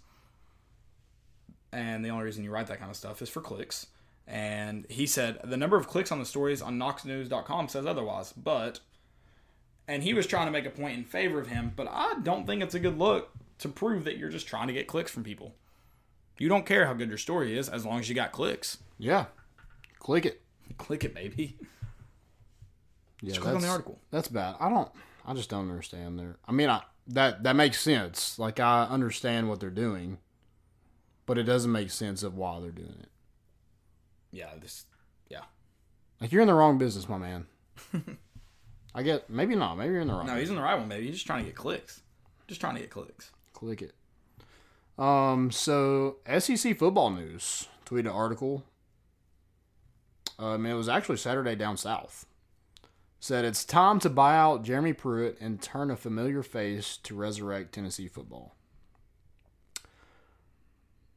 And the only reason you write that kind of stuff is for clicks. And he said the number of clicks on the stories on KnoxNews.com says otherwise, but and he was trying to make a point in favor of him, but I don't think it's a good look to prove that you're just trying to get clicks from people. You don't care how good your story is as long as you got clicks. Yeah. Click it. Click it, baby. Yeah, Just click on the article. That's bad. I don't. I just don't understand there. I mean, I that that makes sense. Like I understand what they're doing, but it doesn't make sense of why they're doing it. Yeah, this. Yeah. Like you're in the wrong business, my man. I get maybe not. Maybe you're in the wrong. No, he's in the right one, baby. He's just trying to get clicks. Just trying to get clicks. Click it. Um. So SEC football news tweeted an article. Um, it was actually Saturday down south. Said it's time to buy out Jeremy Pruitt and turn a familiar face to resurrect Tennessee football.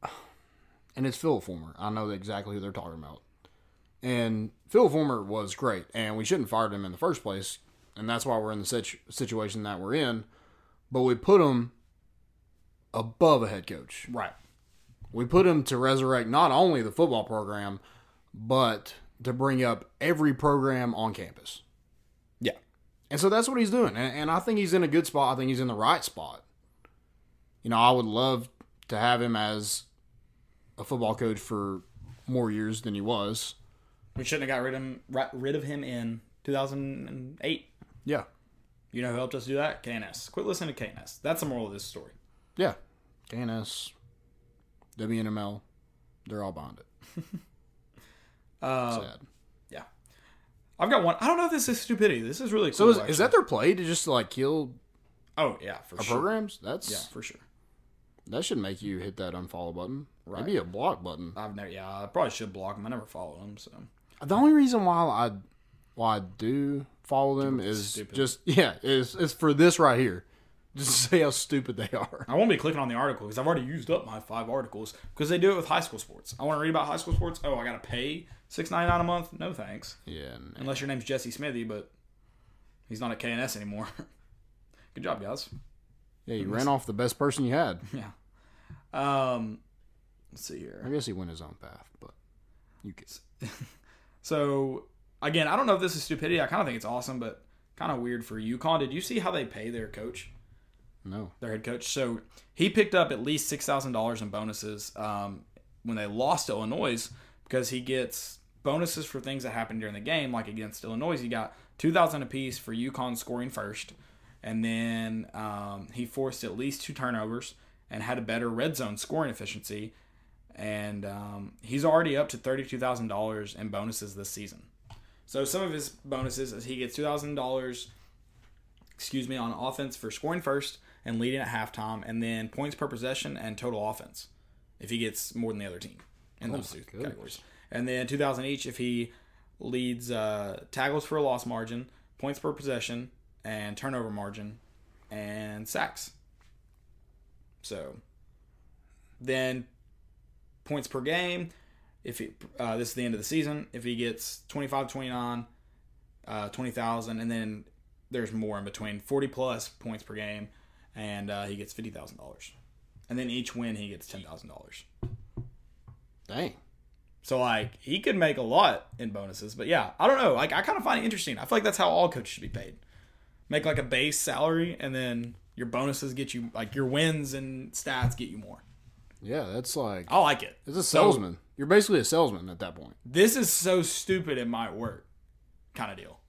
And it's Phil Fulmer. I know exactly who they're talking about. And Phil Fulmer was great, and we shouldn't have fired him in the first place, and that's why we're in the situ- situation that we're in. But we put him above a head coach. Right. We put him to resurrect not only the football program, but to bring up every program on campus. And so that's what he's doing. And, and I think he's in a good spot. I think he's in the right spot. You know, I would love to have him as a football coach for more years than he was. We shouldn't have got rid of him, ri- rid of him in 2008. Yeah. You know who helped us do that? KNS. Quit listening to KNS. That's the moral of this story. Yeah. KNS, WNML, they're all bonded. Uh, Sad. I've got one. I don't know if this is stupidity. This is really So cool. is, is actually. that their play to just like kill Oh, yeah, for our sure. programs? That's Yeah, for sure. that should make you hit that unfollow button. Maybe a block button. I've never, yeah, I probably should block them. I never follow them. so. The only reason why I why I do follow them is stupid. just yeah, is is for this right here. Just to say how stupid they are. I won't be clicking on the article because I've already used up my five articles because they do it with high school sports. I want to read about high school sports. Oh, I got to pay six ninety nine a month? No thanks. Yeah. man. Unless your name's Jesse Smithy, but he's not at KNS anymore. Good job, guys. Yeah, you ran off the best person you had. Yeah. Um, let's see here. I guess he went his own path, but you could. So again, I don't know if this is stupidity. I kind of think it's awesome, but kind of weird for UConn. Did you see how they pay their coach? No. their head coach. So he picked up at least six thousand dollars in bonuses um, when they lost to Illinois because he gets bonuses for things that happened during the game. Like against Illinois, he got two thousand apiece for UConn scoring first, and then um, he forced at least two turnovers and had a better red zone scoring efficiency. And um, he's already up to thirty-two thousand dollars in bonuses this season. So some of his bonuses is he gets two thousand dollars excuse me, on offense for scoring first and leading at halftime, and then points per possession and total offense if he gets more than the other team in those two goodness. categories. And then 2,000 each if he leads uh, tackles for a loss margin, points per possession, and turnover margin, and sacks. So then points per game. If he, uh, this is the end of the season, if he gets 25, 29, uh, 20,000, and then there's more in between 40 plus points per game, and uh, he gets $50,000. And then each win, he gets $10,000. Dang. So, like, he could make a lot in bonuses. But yeah, I don't know. Like, I kind of find it interesting. I feel like that's how all coaches should be paid. Make like a base salary, and then your bonuses get you, like, your wins and stats get you more. Yeah, that's like I like it. it's a salesman. You're basically a salesman at that point. This is so stupid it might work kind of deal.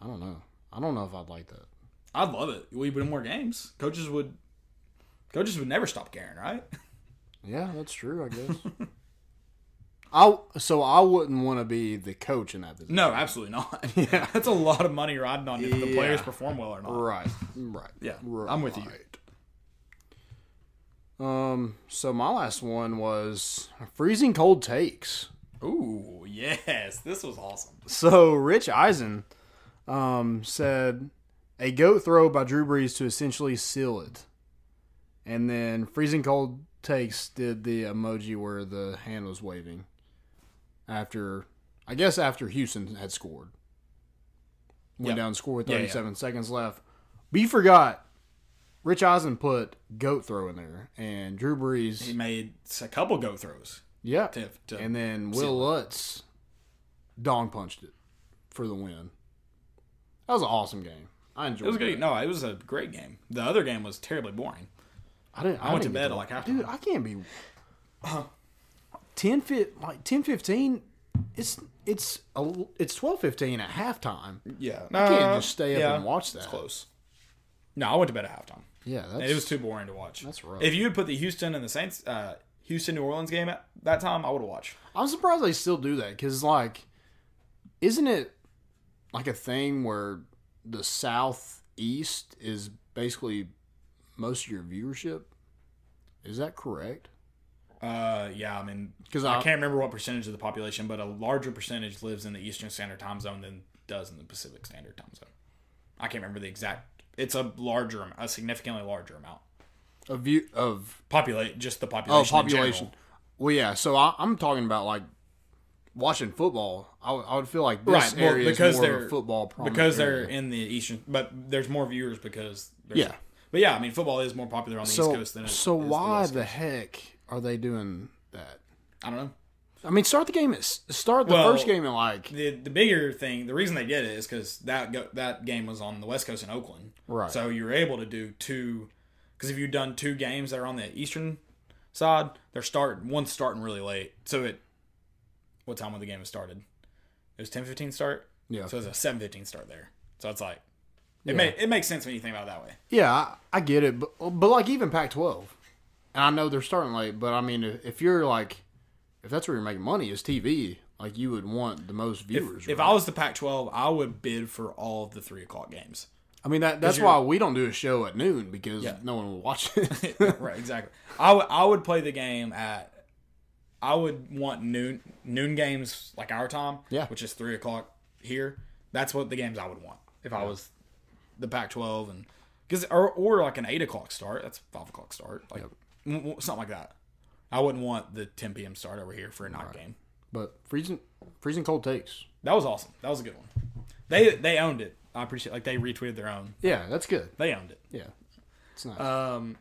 I don't know. I don't know if I'd like that. I'd love it. We win more games. Coaches would coaches would never stop caring, right? Yeah, that's true. I guess. I so I wouldn't want to be the coach in that position. No, absolutely not. Yeah. That's a lot of money riding on if the players perform well or not. Right. Right. Yeah. Right. I'm with you. Um. So my last one was freezing cold takes. Ooh, yes. This was awesome. So Rich Eisen, um, said a goat throw by Drew Brees to essentially seal it, and then freezing cold takes did the emoji where the hand was waving after, I guess after Houston had scored. Went Yep. down, scored with Yeah, yeah. 37 seconds left. But you forgot, Rich Eisen put goat throw in there, and Drew Brees, He made a couple go throws. yeah, to- to and then Will Lutz dong punched it for the win. That was an awesome game. I enjoyed It was it. good. No, it was a great game. The other game was terribly boring. I didn't. I went to bed like halftime. Dude, I can't be. 10 fit like 10 15 it's it's a, it's 12 15 at halftime Yeah. I can't just stay up and watch that It's close. No, I went to bed at halftime. yeah that's It was too boring to watch. That's rough. If you had put the Houston and the Saints, uh, Houston New Orleans game at that time, I would have watched. i'm surprised they still do that because like isn't it like a thing where the southeast is basically most of your viewership is that correct Uh, yeah, I mean, 'Cause I I- can't remember what percentage of the population, but a larger percentage lives in the Eastern Standard Time Zone than does in the Pacific Standard Time Zone. I can't remember the exact. It's a larger, a significantly larger amount. of view of Populate just the Oh, population. in population. Well, yeah. So I, I'm talking about like watching football. I, would- feel like this Right, well, area because is more they're- football because they're in the Eastern, but there's more viewers because Yeah. But yeah, I mean, football is more popular on the East Coast than it so why West the heck are they doing that? I don't know. I mean, start the game at start the Well, first game at like the the bigger thing, the reason they did it is because that go, that game was on the West Coast in Oakland, Right. So you were able to do two, because if you've done two games that are on the Eastern side, they're start one's starting really late. So it, what time would the game have started? It was ten fifteen start. Yeah. So it was a seven fifteen start there. So it's like, it Yeah. may it makes sense when you think about it that way. yeah, I, I get it, but but like even Pac-12, and I know they're starting late, but I mean if, if you're like if that's where you're making money is TV, like you would want the most viewers. If right? I was the Pac-12, I would bid for all of the three o'clock games. I mean that that's why we don't do a show at noon because Yeah. no one will watch it. right, exactly. I would I would play the game at. I would want noon noon games like our time, Yeah. which is three o'clock here. That's what the games I would want if I was the Pac-12 and because or, or like an eight o'clock start. That's five o'clock start, like w- something like that. I wouldn't want the 10 p.m. start over here for a night game. But freezing freezing cold takes. That was awesome. That was a good one. They they owned it. I appreciate like they retweeted their own. Yeah, that's good. They owned it. Yeah, it's nice. Um,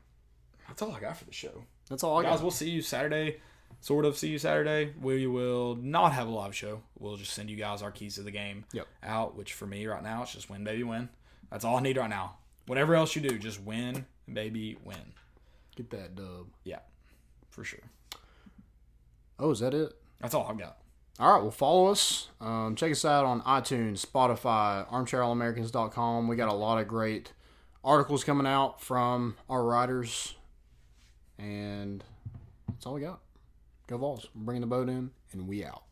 that's all I got for the show. that's all I Guys, got. we'll see you Saturday. Sort of see you Saturday. We will not have a live show. We'll just send you guys our keys to the game Yep. out, which for me right now, it's just win, baby, win. That's all I need right now. Whatever else you do, just win, baby, win. Get that dub. Yeah, for sure. Oh, is that it? That's all I've got. All right, well, follow us. Um, check us out on iTunes, Spotify, armchairallamericans.com. We got a lot of great articles coming out from our writers. And that's all we got. Go Vols. We're bringing the boat in, and we out.